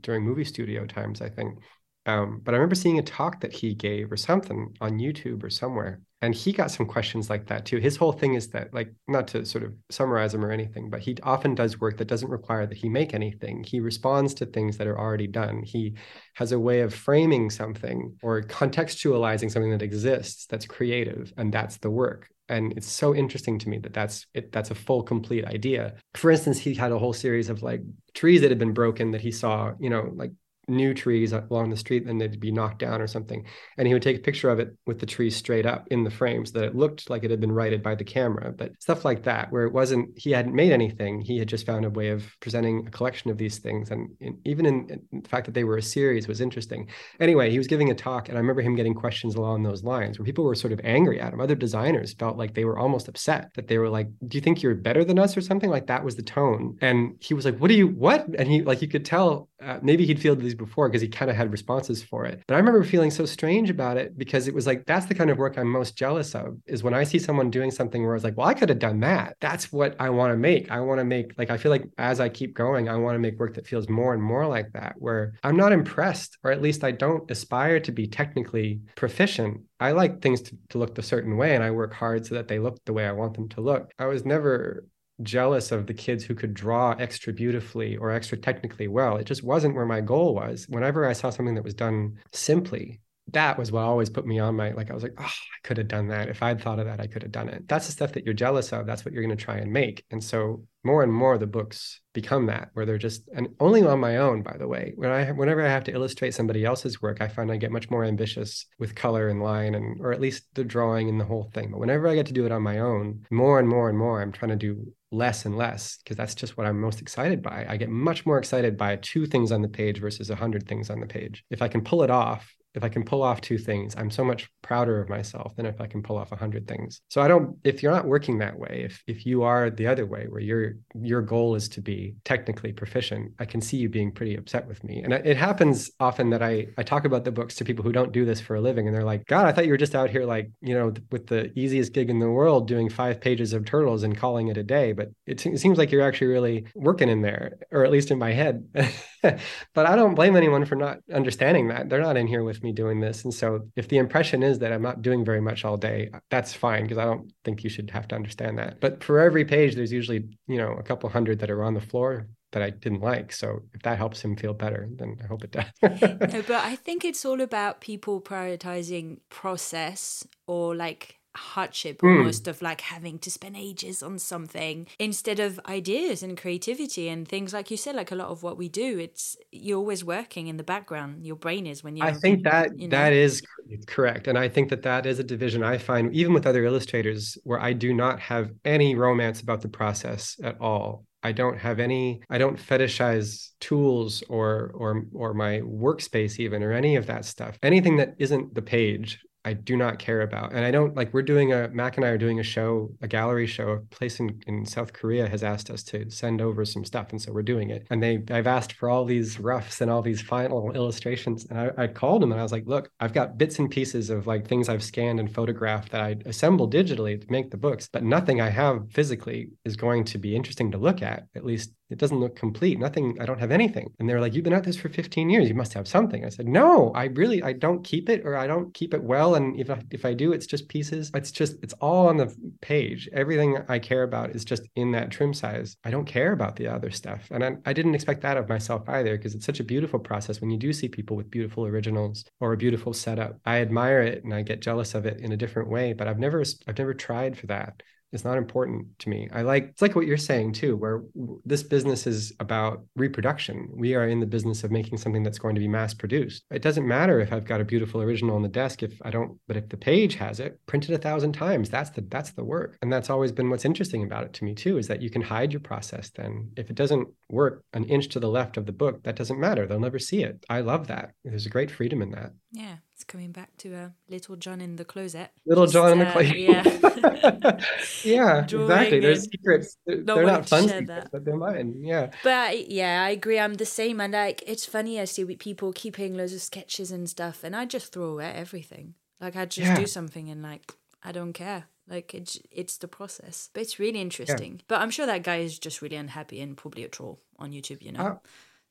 during movie studio times, I think. Um, but I remember seeing a talk that he gave or something on YouTube or somewhere and he got some questions like that too. His whole thing is that like not to sort of summarize him or anything but he often does work that doesn't require that he make anything. He responds to things that are already done. He has a way of framing something or contextualizing something that exists that's creative and that's the work. And it's so interesting to me that that's it that's a full complete idea. For instance he had a whole series of like trees that had been broken that he saw you know like new trees along the street and they'd be knocked down or something. And he would take a picture of it with the trees straight up in the frame so that it looked like it had been righted by the camera but stuff like that where it wasn't he hadn't made anything. He had just found a way of presenting a collection of these things. And in, even in, in, the fact that they were a series was interesting. Anyway he was giving a talk and i remember him getting questions along those lines where people were sort of angry at him. Other designers felt like they were almost upset that they were like do you think you're better than us? or something like that was the tone. And he was like what do you what? And he like you could tell uh, maybe he'd feel these before because he kind of had responses for it. But I remember feeling so strange about it because it was like that's the kind of work I'm most jealous of is when I see someone doing something where I was like, well, I could have done that. That's what I want to make. I want to make like I feel like as I keep going, I want to make work that feels more and more like that, where I'm not impressed, or at least I don't aspire to be technically proficient. I like things to, to look a certain way and I work hard so that they look the way I want them to look. I was never jealous of the kids who could draw extra beautifully or extra technically well. It just wasn't where my goal was. Whenever I saw something that was done simply, that was what always put me on my like I was like, oh, I could have done that. If I'd thought of that, I could have done it. That's the stuff that you're jealous of. That's what you're going to try and make. And so more and more the books become that where they're just and only on my own by the way when i whenever i have to illustrate somebody else's work i find i get much more ambitious with color and line and or at least the drawing and the whole thing but whenever i get to do it on my own more and more and more i'm trying to do less and less because that's just what i'm most excited by. I get much more excited by two things on the page versus a hundred things on the page. If i can pull it off if I can pull off two things, I'm so much prouder of myself than if I can pull off a hundred things. So I don't, if you're not working that way, if if you are the other way where your your goal is to be technically proficient, I can see you being pretty upset with me. And it happens often that I I talk about the books to people who don't do this for a living and they're like, God, I thought you were just out here like, you know, with the easiest gig in the world doing five pages of turtles and calling it a day. But it, it seems like you're actually really working in there, or at least in my head. but I don't blame anyone for not understanding that. They're not in here with me doing this. And so if the impression is that I'm not doing very much all day, that's fine because I don't think you should have to understand that. But for every page, there's usually, you know, a couple hundred that are on the floor that I didn't like. So if that helps him feel better, then I hope it does. no, but I think it's all about people prioritizing process or like hardship mm. almost of like having to spend ages on something instead of ideas and creativity and things like you said like a lot of what we do it's you're always working in the background your brain is when you're I think that you know. that is correct and I think that that is a division I find even with other illustrators where I do not have any romance about the process at all I don't have any I don't fetishize tools or or or my workspace even or any of that stuff. Anything that isn't the page I do not care about. And I don't like we're doing a Mac and I are doing a show, a gallery show. A place in, in South Korea has asked us to send over some stuff. And so we're doing it. And they I've asked for all these roughs and all these final illustrations. And I, I called them and I was like, look, I've got bits and pieces of like things I've scanned and photographed that I assembled digitally to make the books, but nothing I have physically is going to be interesting to look at, at least it doesn't look complete. Nothing, I don't have anything. And they're like, You've been at this for 15 years. You must have something. I said, No, I really, I don't keep it or I don't keep it well. And if I, if I do, it's just pieces. It's just, it's all on the page. Everything I care about is just in that trim size. I don't care about the other stuff. And I, I didn't expect that of myself either because it's such a beautiful process when you do see people with beautiful originals or a beautiful setup. I admire it and I get jealous of it in a different way, but I've never, I've never tried for that it's not important to me. I like it's like what you're saying too, where this business is about reproduction. We are in the business of making something that's going to be mass produced. It doesn't matter if I've got a beautiful original on the desk if I don't, but if the page has it printed a thousand times, that's the that's the work. And that's always been what's interesting about it to me too, is that you can hide your process. Then if it doesn't work an inch to the left of the book, that doesn't matter. They'll never see it. I love that. There's a great freedom in that. Yeah it's coming back to uh, Little John in the closet. Little Just, John in the uh, closet. yeah. yeah, exactly. There's secrets. They're, they're not fun secrets, that. but they're mine. Yeah. But yeah, I agree. I'm the same. And like, it's funny. I see people keeping loads of sketches and stuff, and I just throw away everything. Like, I just yeah. do something and like, I don't care. Like it's it's the process, but it's really interesting. Yeah. But I'm sure that guy is just really unhappy and probably a troll on YouTube. You know. Uh,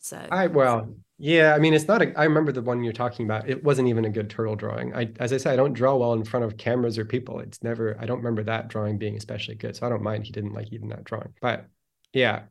so I well, yeah, I mean it's not a I remember the one you're talking about. It wasn't even a good turtle drawing. I as I said, I don't draw well in front of cameras or people. It's never I don't remember that drawing being especially good. So I don't mind he didn't like even that drawing. But yeah,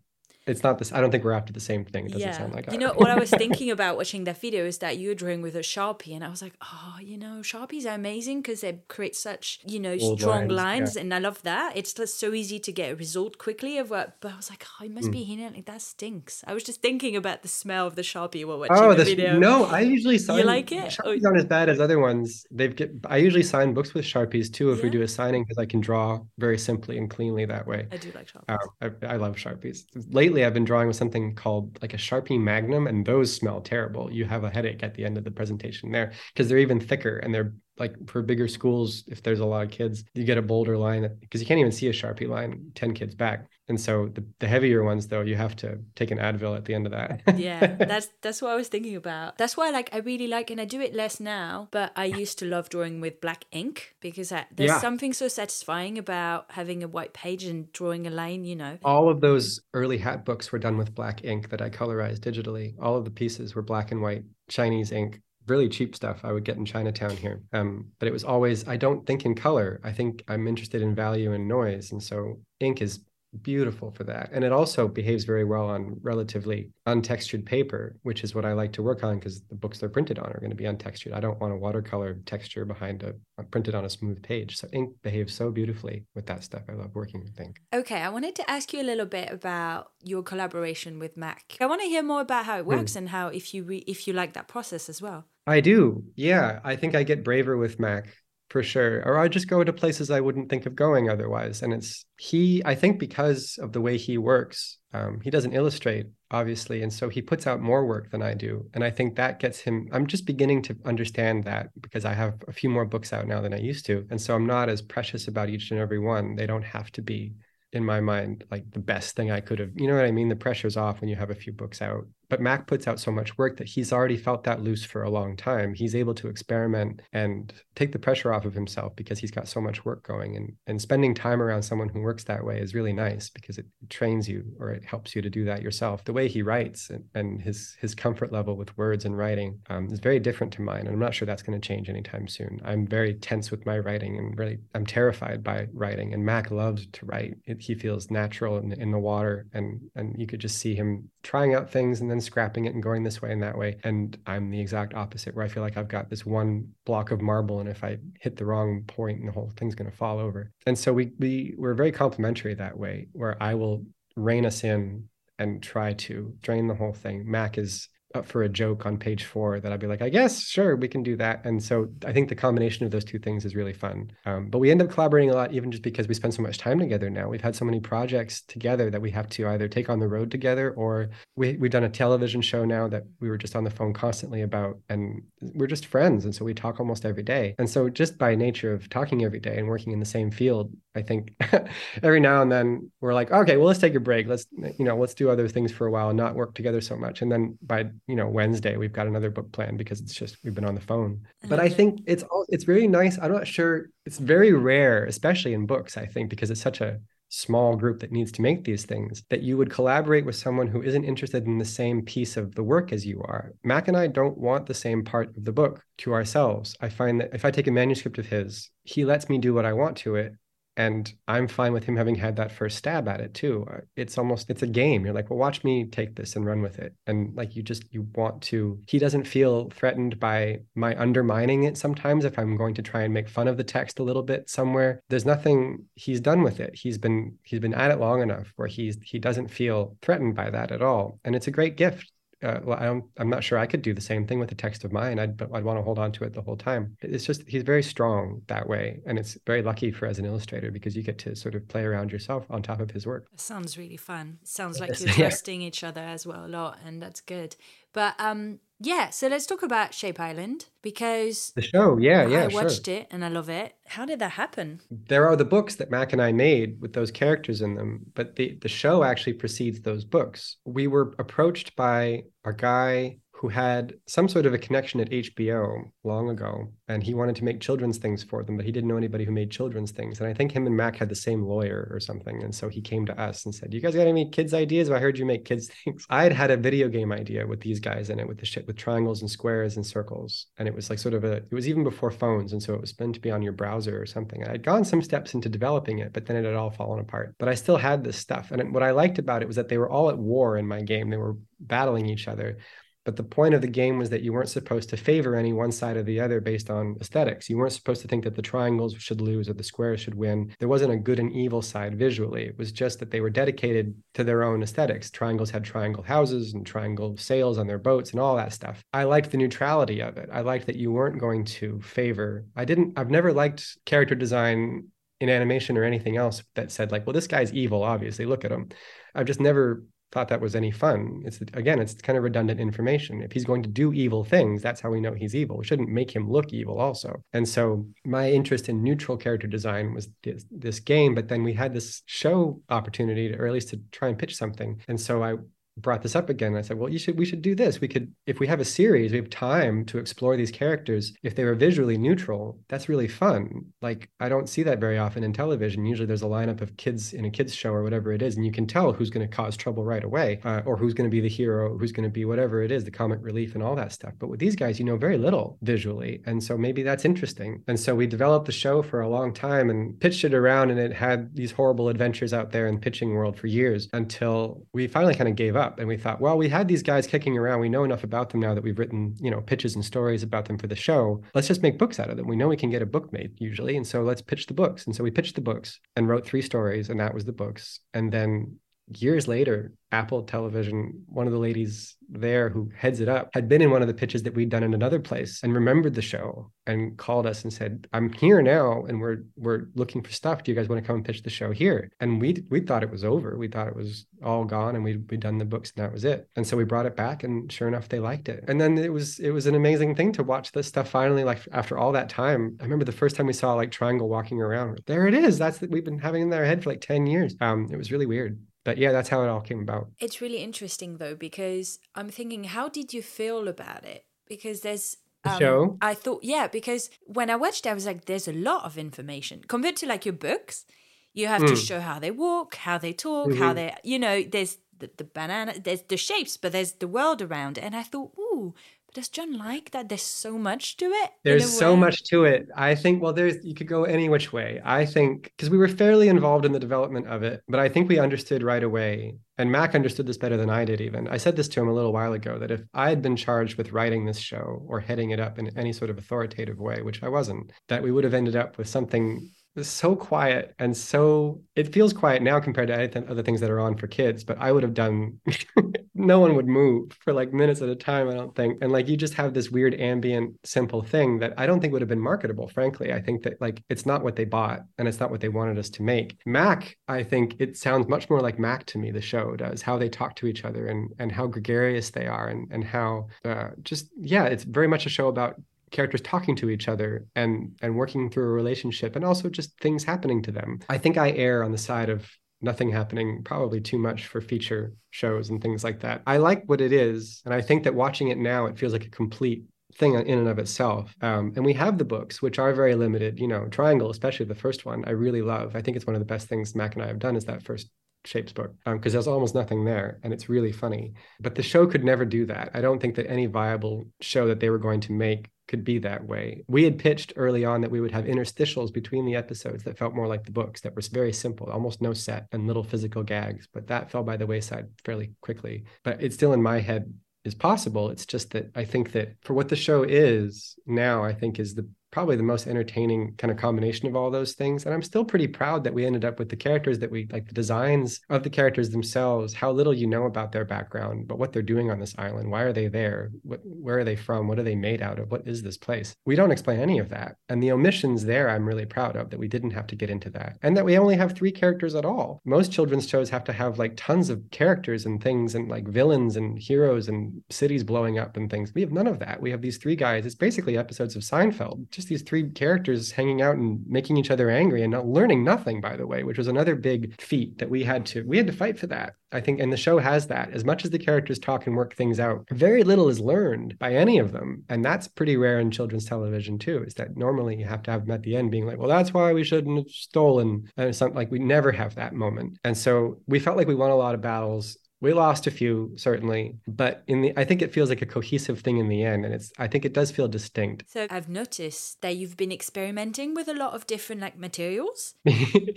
it's not this. I don't think we're after the same thing. It doesn't yeah. sound like. You know what I was thinking about watching that video is that you're drawing with a sharpie, and I was like, oh, you know, sharpies are amazing because they create such you know Old strong lines, lines yeah. and I love that. It's just so easy to get a result quickly of what. But I was like, oh, it must mm. be here. Like that stinks. I was just thinking about the smell of the sharpie while watching oh, the video. No, I usually sign. You like it? Sharpies aren't as bad as other ones. They've get. I usually sign books with sharpies too if yeah. we do a signing because I can draw very simply and cleanly that way. I do like sharpies. Uh, I, I love sharpies. Lately, I've been drawing with something something called like a Sharpie Magnum, and those smell terrible. You have a headache at the end of the presentation there because they're even thicker and they're like for bigger schools, if there's a lot of kids, you get a bolder line because you can't even see a Sharpie line 10 kids back. And so the, the heavier ones though, you have to take an Advil at the end of that. yeah, that's that's what I was thinking about. That's why like I really like and I do it less now, but I used to love drawing with black ink because I, there's yeah. something so satisfying about having a white page and drawing a line, you know. All of those early hat books were done with black ink that I colorized digitally. All of the pieces were black and white Chinese ink really cheap stuff I would get in Chinatown here. Um, but it was always, I don't think in color. I think I'm interested in value and noise. And so ink is beautiful for that. And it also behaves very well on relatively untextured paper, which is what I like to work on because the books they're printed on are going to be untextured. I don't want a watercolor texture behind a, a, printed on a smooth page. So ink behaves so beautifully with that stuff. I love working with ink. Okay, I wanted to ask you a little bit about your collaboration with Mac. I want to hear more about how it hmm. works mm. and how if you re- if you like that process as well. I do. Yeah, I think I get braver with Mac for sure. Or I just go to places I wouldn't think of going otherwise. And it's he, I think, because of the way he works, um, he doesn't illustrate, obviously. And so he puts out more work than I do. And I think that gets him, I'm just beginning to understand that because I have a few more books out now than I used to. And so I'm not as precious about each and every one. They don't have to be in my mind like the best thing I could have. You know what I mean? The pressure's off when you have a few books out but Mac puts out so much work that he's already felt that loose for a long time. He's able to experiment and take the pressure off of himself because he's got so much work going. And, and spending time around someone who works that way is really nice because it trains you or it helps you to do that yourself. The way he writes and, and his his comfort level with words and writing um, is very different to mine. And I'm not sure that's going to change anytime soon. I'm very tense with my writing and really I'm terrified by writing. And Mac loves to write. It, he feels natural in, in the water and and you could just see him trying out things and then scrapping it and going this way and that way. And I'm the exact opposite, where I feel like I've got this one block of marble, and if I hit the wrong point, the whole thing's going to fall over. And so we we we're very complementary that way, where I will rein us in and try to drain the whole thing. Mac is up for a joke on page four that I'd be like, I guess, sure, we can do that. And so I think the combination of those two things is really fun. Um, but we end up collaborating a lot, even just because we spend so much time together now. We've had so many projects together that we have to either take on the road together or we, we've done a television show now that we were just on the phone constantly about. And we're just friends. And so we talk almost every day. And so just by nature of talking every day and working in the same field, I think every now and then we're like, okay, well, let's take a break. Let's, you know, let's do other things for a while and not work together so much. And then by, you know, Wednesday, we've got another book planned because it's just, we've been on the phone. But I mm-hmm. think it's all, it's really nice. I'm not sure. It's very rare, especially in books, I think, because it's such a small group that needs to make these things, that you would collaborate with someone who isn't interested in the same piece of the work as you are. Mac and I don't want the same part of the book to ourselves. I find that if I take a manuscript of his, he lets me do what I want to it and i'm fine with him having had that first stab at it too. Uh, it's almost it's a game. You're like well watch me take this and run with it. And like you just you want to he doesn't feel threatened by my undermining it sometimes if i'm going to try and make fun of the text a little bit somewhere. There's nothing he's done with it. He's been he's been at it long enough where he's he doesn't feel threatened by that at all. And it's a great gift uh, well, I don't, I'm not sure I could do the same thing with a text of mine. I'd, I'd want to hold on to it the whole time. It's just, he's very strong that way. And it's very lucky for as an illustrator because you get to sort of play around yourself on top of his work. It sounds really fun. It sounds like you're trusting yeah. each other as well a lot. And that's good. But um, yeah, so let's talk about Shape Island because the show, yeah, yeah, I watched sure. it and I love it. How did that happen? There are the books that Mac and I made with those characters in them, but the the show actually precedes those books. We were approached by a guy who had some sort of a connection at HBO long ago, and he wanted to make children's things for them, but he didn't know anybody who made children's things. And I think him and Mac had the same lawyer or something. And so he came to us and said, "You guys got any kids' ideas? Well, I heard you make kids things." I had had a video game idea with these guys in it, with the shit with triangles and squares and circles, and it was like sort of a. It was even before phones, and so it was meant to be on your browser or something. I'd gone some steps into developing it, but then it had all fallen apart. But I still had this stuff, and what I liked about it was that they were all at war in my game. They were battling each other but the point of the game was that you weren't supposed to favor any one side or the other based on aesthetics. You weren't supposed to think that the triangles should lose or the squares should win. There wasn't a good and evil side visually. It was just that they were dedicated to their own aesthetics. Triangles had triangle houses and triangle sails on their boats and all that stuff. I liked the neutrality of it. I liked that you weren't going to favor. I didn't, I've never liked character design in animation or anything else that said, like, well, this guy's evil, obviously. Look at him. I've just never thought that was any fun. It's again, it's kind of redundant information. If he's going to do evil things, that's how we know he's evil. We shouldn't make him look evil also. And so my interest in neutral character design was this, this game, but then we had this show opportunity to, or at least to try and pitch something. And so I brought this up again. I said, well, you should we should do this. We could if we have a series, we have time to explore these characters. If they were visually neutral, that's really fun. Like I don't see that very often in television. Usually there's a lineup of kids in a kids show or whatever it is, and you can tell who's going to cause trouble right away, uh, or who's going to be the hero, who's going to be whatever it is, the comic relief and all that stuff. But with these guys, you know very little visually, and so maybe that's interesting. And so we developed the show for a long time and pitched it around, and it had these horrible adventures out there in the pitching world for years until we finally kind of gave up up and we thought, well, we had these guys kicking around. We know enough about them now that we've written, you know, pitches and stories about them for the show. Let's just make books out of them. We know we can get a book made usually. And so let's pitch the books. And so we pitched the books and wrote three stories, and that was the books. And then years later, Apple Television, one of the ladies there who heads it up, had been in one of the pitches that we'd done in another place and remembered the show and called us and said, "I'm here now, and we're we're looking for stuff. Do you guys want to come and pitch the show here?" And we we thought it was over. We thought it was all gone, and we'd we'd done the books, and that was it. And so we brought it back, and sure enough, they liked it. And then it was it was an amazing thing to watch this stuff finally. Like after all that time, I remember the first time we saw like Triangle walking around. There it is. That's that we've been having in our head for like ten years. Um, it was really weird but yeah, that's how it all came about. It's really interesting though, because I'm thinking, how did you feel about it? Because there's um, show. I thought, yeah, because when I watched, it, I was like, there's a lot of information compared to like your books. You have mm. to show how they walk, how they talk, mm-hmm. how they, you know, there's the, the banana, there's the shapes, but there's the world around. It. And I thought, ooh, But does Jon like that there's so much to it? There's so much to it. I think, well, there's, you could go any which way. I think, because we were fairly involved in the development of it, but I think we understood right away. And Mac understood this better than I did, even. I said this to him a little while ago that if I had been charged with writing this show or heading it up in any sort of authoritative way, which I wasn't, that we would have ended up with something so quiet and so it feels quiet now compared to other things that are on for kids but i would have done no one would move for like minutes at a time i don't think. And like you just have this weird ambient simple thing that i don't think would have been marketable frankly. I think that like it's not what they bought and it's not what they wanted us to make. Mac i think it sounds much more like mac to me the show does how they talk to each other and and how gregarious they are and and how uh, just yeah it's very much a show about characters talking to each other and and working through a relationship and also just things happening to them. I think i err on the side of nothing happening probably too much for feature shows and things like that. I like what it is and i think that watching it now it feels like a complete thing in and of itself. Um, and we have the books which are very limited you know triangle especially the first one i really love. I think it's one of the best things mac and i have done is that first shapes book because um, there's almost nothing there and it's really funny but the show could never do that i don't think that any viable show that they were going to make could be that way. We had pitched early on that we would have interstitials between the episodes that felt more like the books, that was very simple, almost no set and little physical gags, but that fell by the wayside fairly quickly. But it's still in my head is possible. It's just that I think that for what the show is now, I think is the probably the most entertaining kind of combination of all those things. And I'm still pretty proud that we ended up with the characters that we like the designs of the characters themselves, how little you know about their background, but what they're doing on this island. Why are they there? What, where are they from? What are they made out of? What is this place? We don't explain any of that. And the omissions there, I'm really proud of that we didn't have to get into that. And that we only have three characters at all. Most children's shows have to have like tons of characters and things and like villains and heroes and cities blowing up and things. We have none of that. We have these three guys. It's basically episodes of Seinfeld just these three characters hanging out and making each other angry and not learning nothing by the way which was another big feat that we had to we had to fight for that i think. And the show has that. As much as the characters talk and work things out very little is learned by any of them. And that's pretty rare in children's television too is that normally you have to have them at the end being like well that's why we shouldn't have stolen and something like we never have that moment. And so we felt like we won a lot of battles we lost a few certainly but in the i think it feels like a cohesive thing in the end and it's i think it does feel distinct. So i've noticed that you've been experimenting with a lot of different like materials.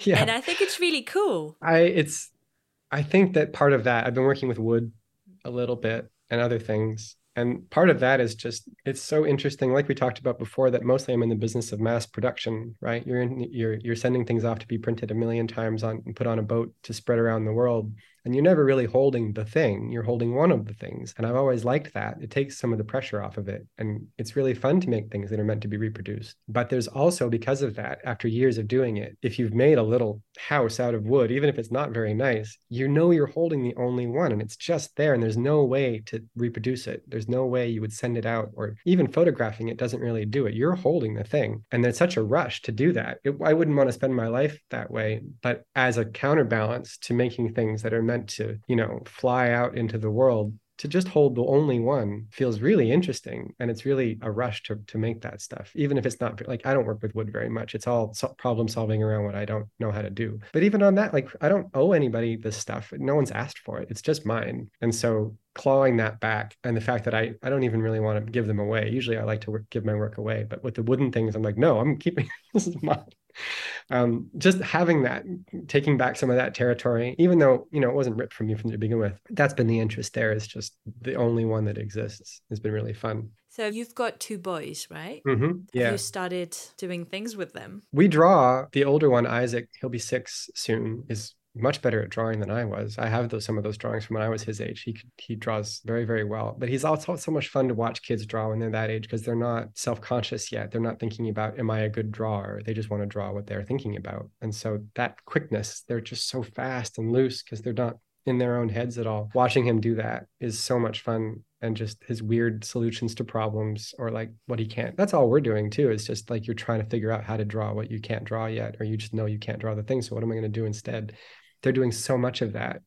Yeah. And i think it's really cool. I it's i think that part of that i've been working with wood a little bit and other things and part of that is just it's so interesting like we talked about before that mostly i'm in the business of mass production right? You're in you're you're sending things off to be printed a million times on and put on a boat to spread around the world and you're never really holding the thing you're holding one of the things and i've always liked that. It takes some of the pressure off of it and it's really fun to make things that are meant to be reproduced. But there's also because of that after years of doing it if you've made a little house out of wood even if it's not very nice you know you're holding the only one and it's just there and there's no way to reproduce it. There's no way you would send it out or even photographing it doesn't really do it. You're holding the thing and there's such a rush to do that. It, i wouldn't want to spend my life that way but as a counterbalance to making things that are meant to, you know, fly out into the world to just hold the only one feels really interesting and it's really a rush to to make that stuff even if it's not like i don't work with wood very much. It's all so- problem solving around what i don't know how to do. But even on that like i don't owe anybody this stuff. No one's asked for it. It's just mine. And so clawing that back and the fact that I, I don't even really want to give them away. Usually I like to work, give my work away, but with the wooden things, I'm like, no, I'm keeping this is mine. Um, just having that, taking back some of that territory, even though, you know, it wasn't ripped from you from to begin with, that's been the interest there is just the only one that exists It's been really fun. So you've got two boys, right? Mm-hmm. Yeah. You started doing things with them? We draw the older one, Isaac, he'll be six soon, is much better at drawing than I was. I have those some of those drawings from when I was his age. He he draws very very well, but he's also so much fun to watch kids draw when they're that age because they're not self conscious yet. They're not thinking about am I a good drawer. They just want to draw what they're thinking about, and so that quickness, they're just so fast and loose because they're not in their own heads at all. Watching him do that is so much fun and just his weird solutions to problems or like what he can't. That's all we're doing too. Is just like you're trying to figure out how to draw what you can't draw yet, or you just know you can't draw the thing. So what am I going to do instead? They're doing so much of that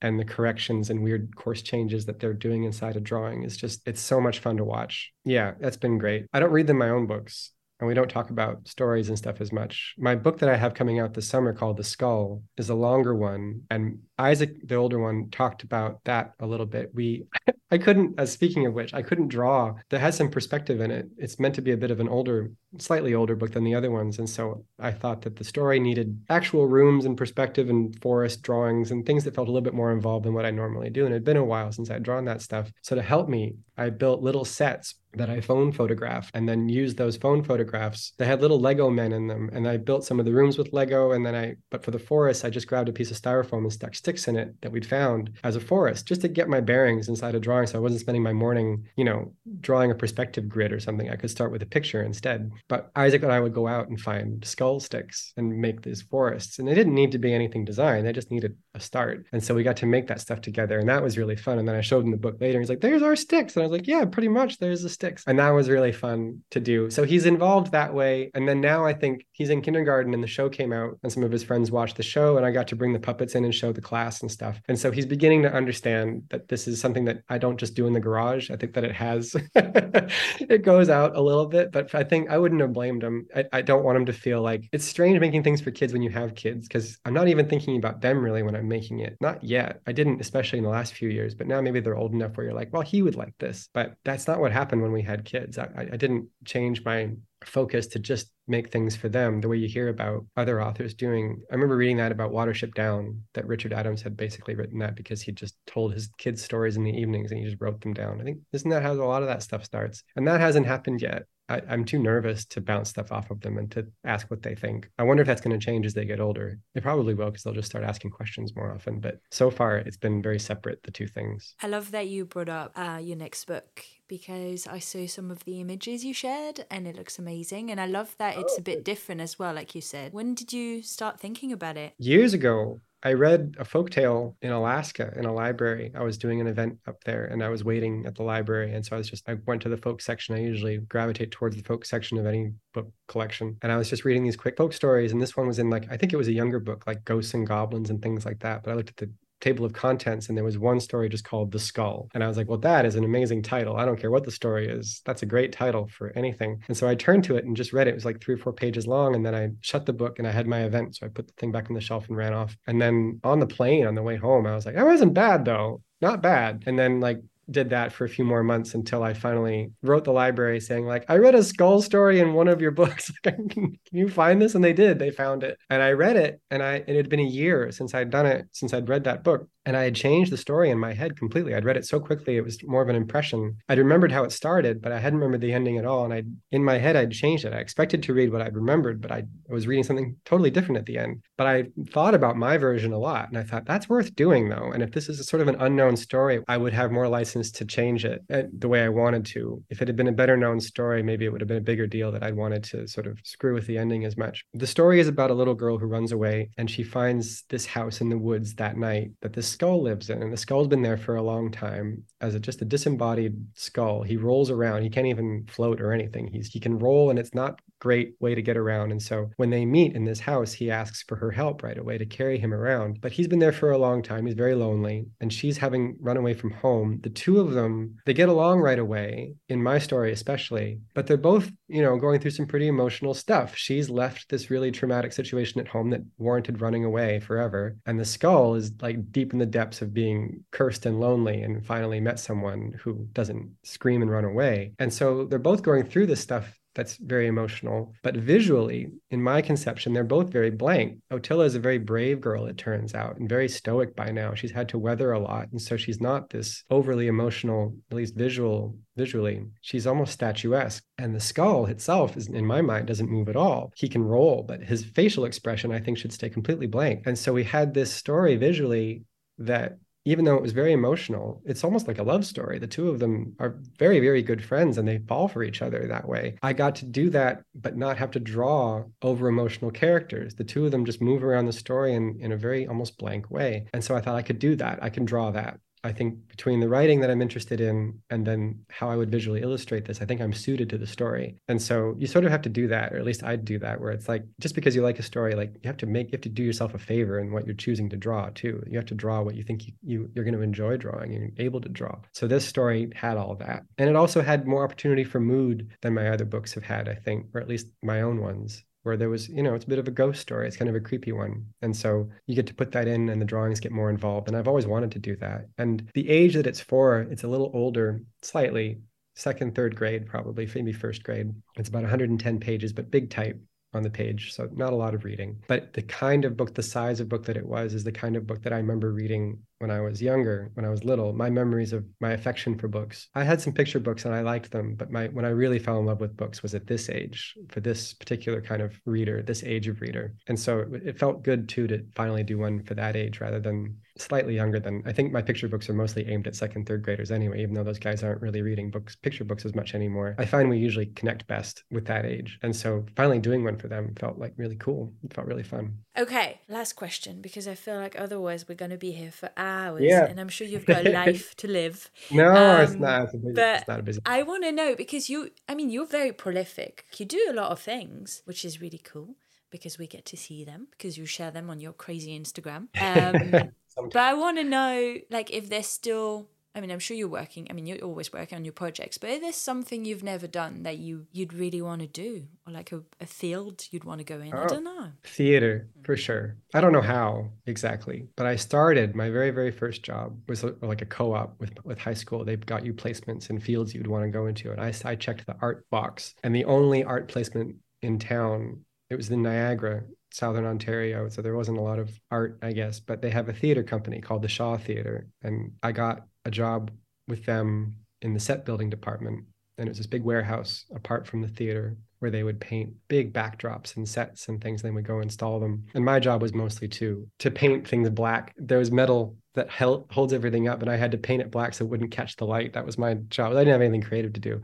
and the corrections and weird course changes that they're doing inside a drawing is just it's so much fun to watch yeah that's been great i don't read them my own books and we don't talk about stories and stuff as much my book that i have coming out this summer called the skull is a longer one and isaac the older one talked about that a little bit we I couldn't, uh, speaking of which, I couldn't draw. That has some perspective in it. It's meant to be a bit of an older, slightly older book than the other ones. And so I thought that the story needed actual rooms and perspective and forest drawings and things that felt a little bit more involved than what I normally do. And it had been a while since I'd drawn that stuff. So to help me, I built little sets that I phone photographed and then used those phone photographs. They had little Lego men in them. And I built some of the rooms with Lego. And then I, but for the forest, I just grabbed a piece of styrofoam and stuck sticks in it that we'd found as a forest just to get my bearings inside a drawing. So I wasn't spending my morning, you know, drawing a perspective grid or something. I could start with a picture instead. But Isaac and I would go out and find skull sticks and make these forests. And they didn't need to be anything designed, they just needed a start. And so we got to make that stuff together. And that was really fun. And then I showed him the book later. And he's like, there's our sticks. And I was like, yeah, pretty much. There's the sticks. And that was really fun to do. So he's involved that way. And then now I think he's in kindergarten and the show came out and some of his friends watched the show and I got to bring the puppets in and show the class and stuff. And so he's beginning to understand that this is something that I don't just do in the garage. I think that it has, it goes out a little bit, but I think I wouldn't have blamed him. I, I don't want him to feel like it's strange making things for kids when you have kids because I'm not even thinking about them really when I'm making it. Not yet. I didn't, especially in the last few years, but now maybe they're old enough where you're like, well, he would like this. But that's not what happened when we had kids. I, I didn't change my focus to just make things for them the way you hear about other authors doing. I remember reading that about Watership Down, that Richard Adams had basically written that because he just told his kids stories in the evenings and he just wrote them down. I think, isn't that how a lot of that stuff starts? And that hasn't happened yet. I, am too nervous to bounce stuff off of them and to ask what they think. I wonder if that's going to change as they get older. They probably will because they'll just start asking questions more often. But so far, it's been very separate, the two things. I love that you brought up uh, your next book because I saw some of the images you shared and it looks amazing. And I love that it's a bit oh. different as well, like you said. When did you start thinking about it? Years ago. I read a folk tale in Alaska in a library. I was doing an event up there and I was waiting at the library. And so I was just, I went to the folk section. I usually gravitate towards the folk section of any book collection. And I was just reading these quick folk stories. And this one was in like, I think it was a younger book, like Ghosts and Goblins and things like that. But I looked at the table of contents and there was one story just called The Skull. And I was like, well, that is an amazing title. I don't care what the story is. That's a great title for anything. And so I turned to it and just read it. It was like three or four pages long. And then I shut the book and I had my event. So I put the thing back on the shelf and ran off. And then on the plane on the way home, I was like, that wasn't bad though. Not bad. And then like did that for a few more months until I finally wrote the library saying like I read a skull story in one of your books. can you find this? And they did. They found it. And I read it and I it had been a year since I'd done it since I'd read that book and I had changed the story in my head completely. I'd read it so quickly; it was more of an impression. I'd remembered how it started, but I hadn't remembered the ending at all. And I, in my head, I'd changed it. I expected to read what I'd remembered, but I, was reading something totally different at the end. But I thought about my version a lot, and I thought that's worth doing, though. And if this is sort of an unknown story, I would have more license to change it uh, the way I wanted to. If it had been a better known story, maybe it would have been a bigger deal that I'd wanted to sort of screw with the ending as much. The story is about a little girl who runs away, and she finds this house in the woods that night that this skull lives in and the skull's been there for a long time as a, just a disembodied skull. He rolls around. He can't even float or anything. He's he can roll, and it's not great way to get around. And so when they meet in this house, he asks for her help right away to carry him around. But he's been there for a long time. He's very lonely, and she's having run away from home. The two of them they get along right away in my story, especially. But they're both you know going through some pretty emotional stuff. She's left this really traumatic situation at home that warranted running away forever, and the skull is like deep in the depths of being cursed and lonely and finally met someone who doesn't scream and run away. And so they're both going through this stuff that's very emotional. But visually, in my conception, they're both very blank. Otilla is a very brave girl, it turns out, and very stoic by now. She's had to weather a lot. And so she's not this overly emotional, at least visual visually. She's almost statuesque. And the skull itself is in my mind doesn't move at all. He can roll, but his facial expression, I think, should stay completely blank. And so we had this story visually that even though it was very emotional, it's almost like a love story. The two of them are very, very good friends and they fall for each other that way. I got to do that, but not have to draw over emotional characters. The two of them just move around the story in, in a very almost blank way. And so I thought I could do that. I can draw that. I think between the writing that I'm interested in and then how I would visually illustrate this, I think I'm suited to the story. And so you sort of have to do that, or at least I'd do that, where it's like just because you like a story, like you have to make you have to do yourself a favor in what you're choosing to draw too. You have to draw what you think you, you you're going to enjoy drawing and you're able to draw. So this story had all that. And it also had more opportunity for mood than my other books have had, I think, or at least my own ones where there was, you know, it's a bit of a ghost story. It's kind of a creepy one. And so you get to put that in and the drawings get more involved. And I've always wanted to do that. And the age that it's for, it's a little older, slightly, second, third grade, probably, maybe first grade. It's about 110 pages, but big type on the page. So not a lot of reading. But the kind of book, the size of book that it was, is the kind of book that I remember reading when I was younger, when I was little, my memories of my affection for books. I had some picture books and I liked them, but my when I really fell in love with books was at this age for this particular kind of reader, this age of reader. And so it, it felt good too to finally do one for that age rather than slightly younger than I think my picture books are mostly aimed at second, third graders anyway, even though those guys aren't really reading books, picture books as much anymore. I find we usually connect best with that age. And so finally doing one for them felt like really cool. It felt really fun. Okay, last question, because I feel like otherwise we're going to be here for hours. Yeah. And I'm sure you've got a life to live. No, um, it's not. It's, busy, but it's not a busy. I want to know because you, I mean, you're very prolific. You do a lot of things, which is really cool because we get to see them because you share them on your crazy Instagram. Um, but I want to know, like, if there's still. I mean, I'm sure you're working. I mean, you're always working on your projects, but if there's something you've never done that you you'd really want to do, or like a, a field you'd want to go in, oh, I don't oh, know. Theater for mm. sure. I don't know how exactly, but I started my very very first job was like a co-op with with high school. They've got you placements in fields you'd want to go into, and I I checked the art box, and the only art placement in town it was in Niagara, Southern Ontario. So there wasn't a lot of art, I guess, but they have a theater company called the Shaw Theater. And I got a job with them in the set building department. And it was this big warehouse apart from the theater where they would paint big backdrops and sets and things. Then we go install them. And my job was mostly to to paint things black. There was metal that held, holds everything up, and I had to paint it black so it wouldn't catch the light. That was my job. I didn't have anything creative to do,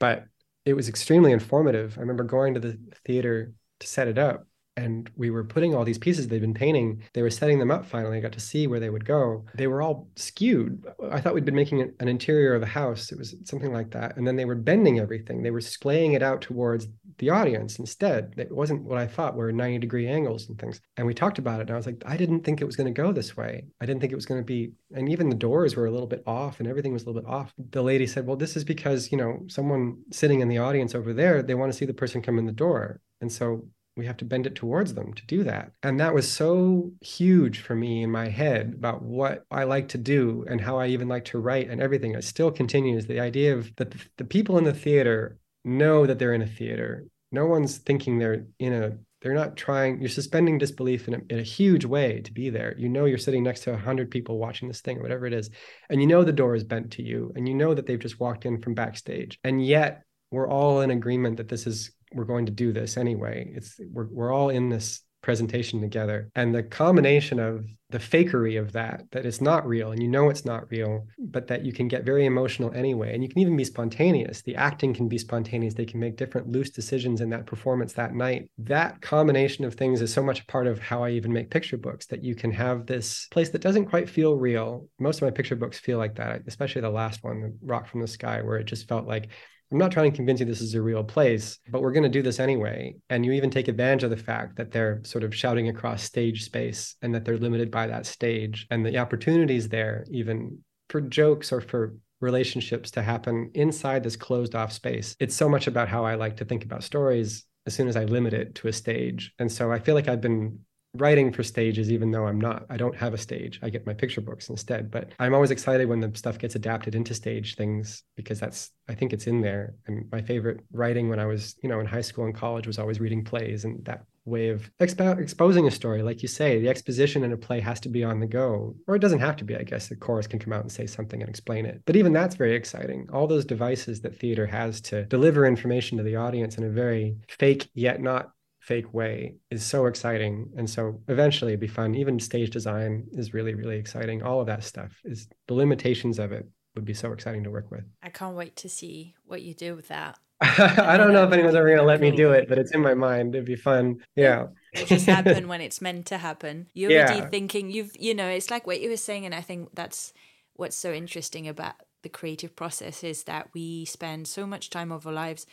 but it was extremely informative. I remember going to the theater to set it up and we were putting all these pieces they'd been painting they were setting them up finally i got to see where they would go. They were all skewed. I thought we'd been making an interior of a house. It was something like that. And then they were bending everything. They were splaying it out towards the audience instead. It wasn't what i thought were 90 degree angles and things. And we talked about it and i was like i didn't think it was going to go this way. I didn't think it was going to be and even the doors were a little bit off and everything was a little bit off. The lady said well this is because you know someone sitting in the audience over there they want to see the person come in the door. And so we have to bend it towards them to do that. And that was so huge for me in my head about what I like to do and how I even like to write and everything. It still continues. The idea of that the people in the theater know that they're in a theater. No one's thinking they're in a they're not trying you're suspending disbelief in a, in a huge way to be there you know you're sitting next to 100 people watching this thing or whatever it is and you know the door is bent to you and you know that they've just walked in from backstage and yet we're all in agreement that this is we're going to do this anyway. It's we're we're all in this presentation together. And the combination of the fakery of that, that it's not real and you know it's not real, but that you can get very emotional anyway. And you can even be spontaneous. The acting can be spontaneous. They can make different loose decisions in that performance that night. That combination of things is so much a part of how I even make picture books that you can have this place that doesn't quite feel real. Most of my picture books feel like that, especially the last one, Rock from the Sky, where it just felt like I'm not trying to convince you this is a real place, but we're going to do this anyway. And you even take advantage of the fact that they're sort of shouting across stage space and that they're limited by that stage and the opportunities there, even for jokes or for relationships to happen inside this closed off space. It's so much about how I like to think about stories as soon as I limit it to a stage. And so I feel like I've been writing for stages, even though I'm not. I don't have a stage. I get my picture books instead. But I'm always excited when the stuff gets adapted into stage things because that's I think it's in there. And my favorite writing when I was, you know, in high school and college was always reading plays and that way of expo- exposing a story. Like you say, the exposition in a play has to be on the go, or it doesn't have to be. I guess the chorus can come out and say something and explain it. But even that's very exciting. All those devices that theater has to deliver information to the audience in a very fake yet not fake way is so exciting. And so eventually it'd be fun. Even stage design is really really exciting. All of that stuff is the limitations of it would be so exciting to work with. I can't wait to see what you do with that. I don't know if anyone's ever going to let me do it but it's in my mind. It'd be fun. Yeah. It just happen when it's meant to happen. You're yeah. already thinking you've you know it's like what you were saying and i think that's what's so interesting about the creative process is that we spend so much time of our lives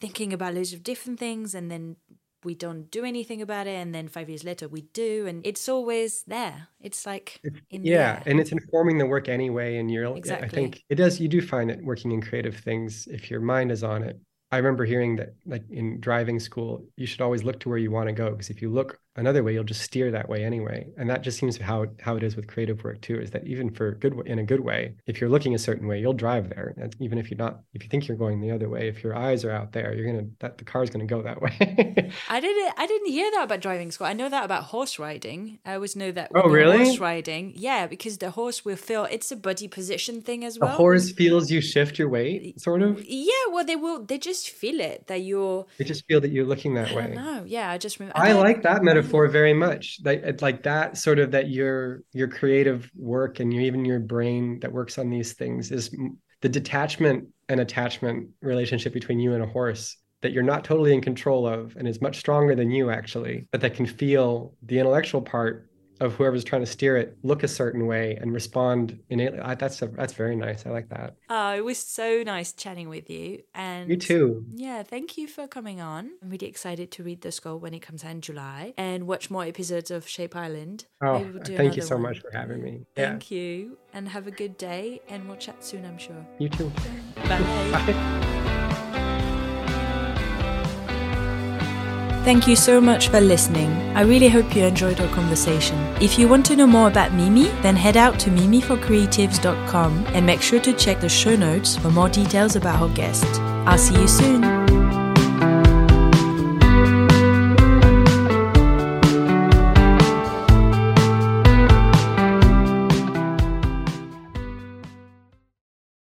thinking about loads of different things and then we don't do anything about it and then five years later we do and it's always there. It's like yeah and it's informing the work anyway and you're exactly. i think it does you do find it working in creative things if your mind is on it. I remember hearing that, like in driving school, you should always look to where you want to go because if you look another way, you'll just steer that way anyway. And that just seems how how it is with creative work too. Is that even for good in a good way, if you're looking a certain way, you'll drive there. And even if you're not, if you think you're going the other way, if your eyes are out there, you're gonna that the car's gonna go that way. I didn't I didn't hear that about driving school. I know that about horse riding. I always know that. Oh really? Horse riding, yeah, because the horse will feel it's a body position thing as well. The horse feels you shift your weight, sort of. Yeah, well, they will. They just feel it that you're. They just feel that you're looking that way. No, yeah, I just remember. I, I like that metaphor very much. Like, like that sort of that your your creative work and your, even your brain that works on these things is the detachment and attachment relationship between you and a horse that you're not totally in control of and is much stronger than you actually but that can feel the intellectual part of whoever's trying to steer it look a certain way and respond innately. I, that's a, that's very nice. I like that. Oh, it was so nice chatting with you. And you too. Yeah, thank you for coming on. I'm really excited to read the Skull when it comes out in July and watch more episodes of Shape Island. Oh, we'll thank you so one. much for having me. Thank yeah. you, and have a good day. And we'll chat soon. I'm sure. You too. Bye. Bye. Thank you so much for listening. I really hope you enjoyed our conversation. If you want to know more about Mimi, then head out to mimiforcreatives.com and make sure to check the show notes for more details about our guest. I'll see you soon.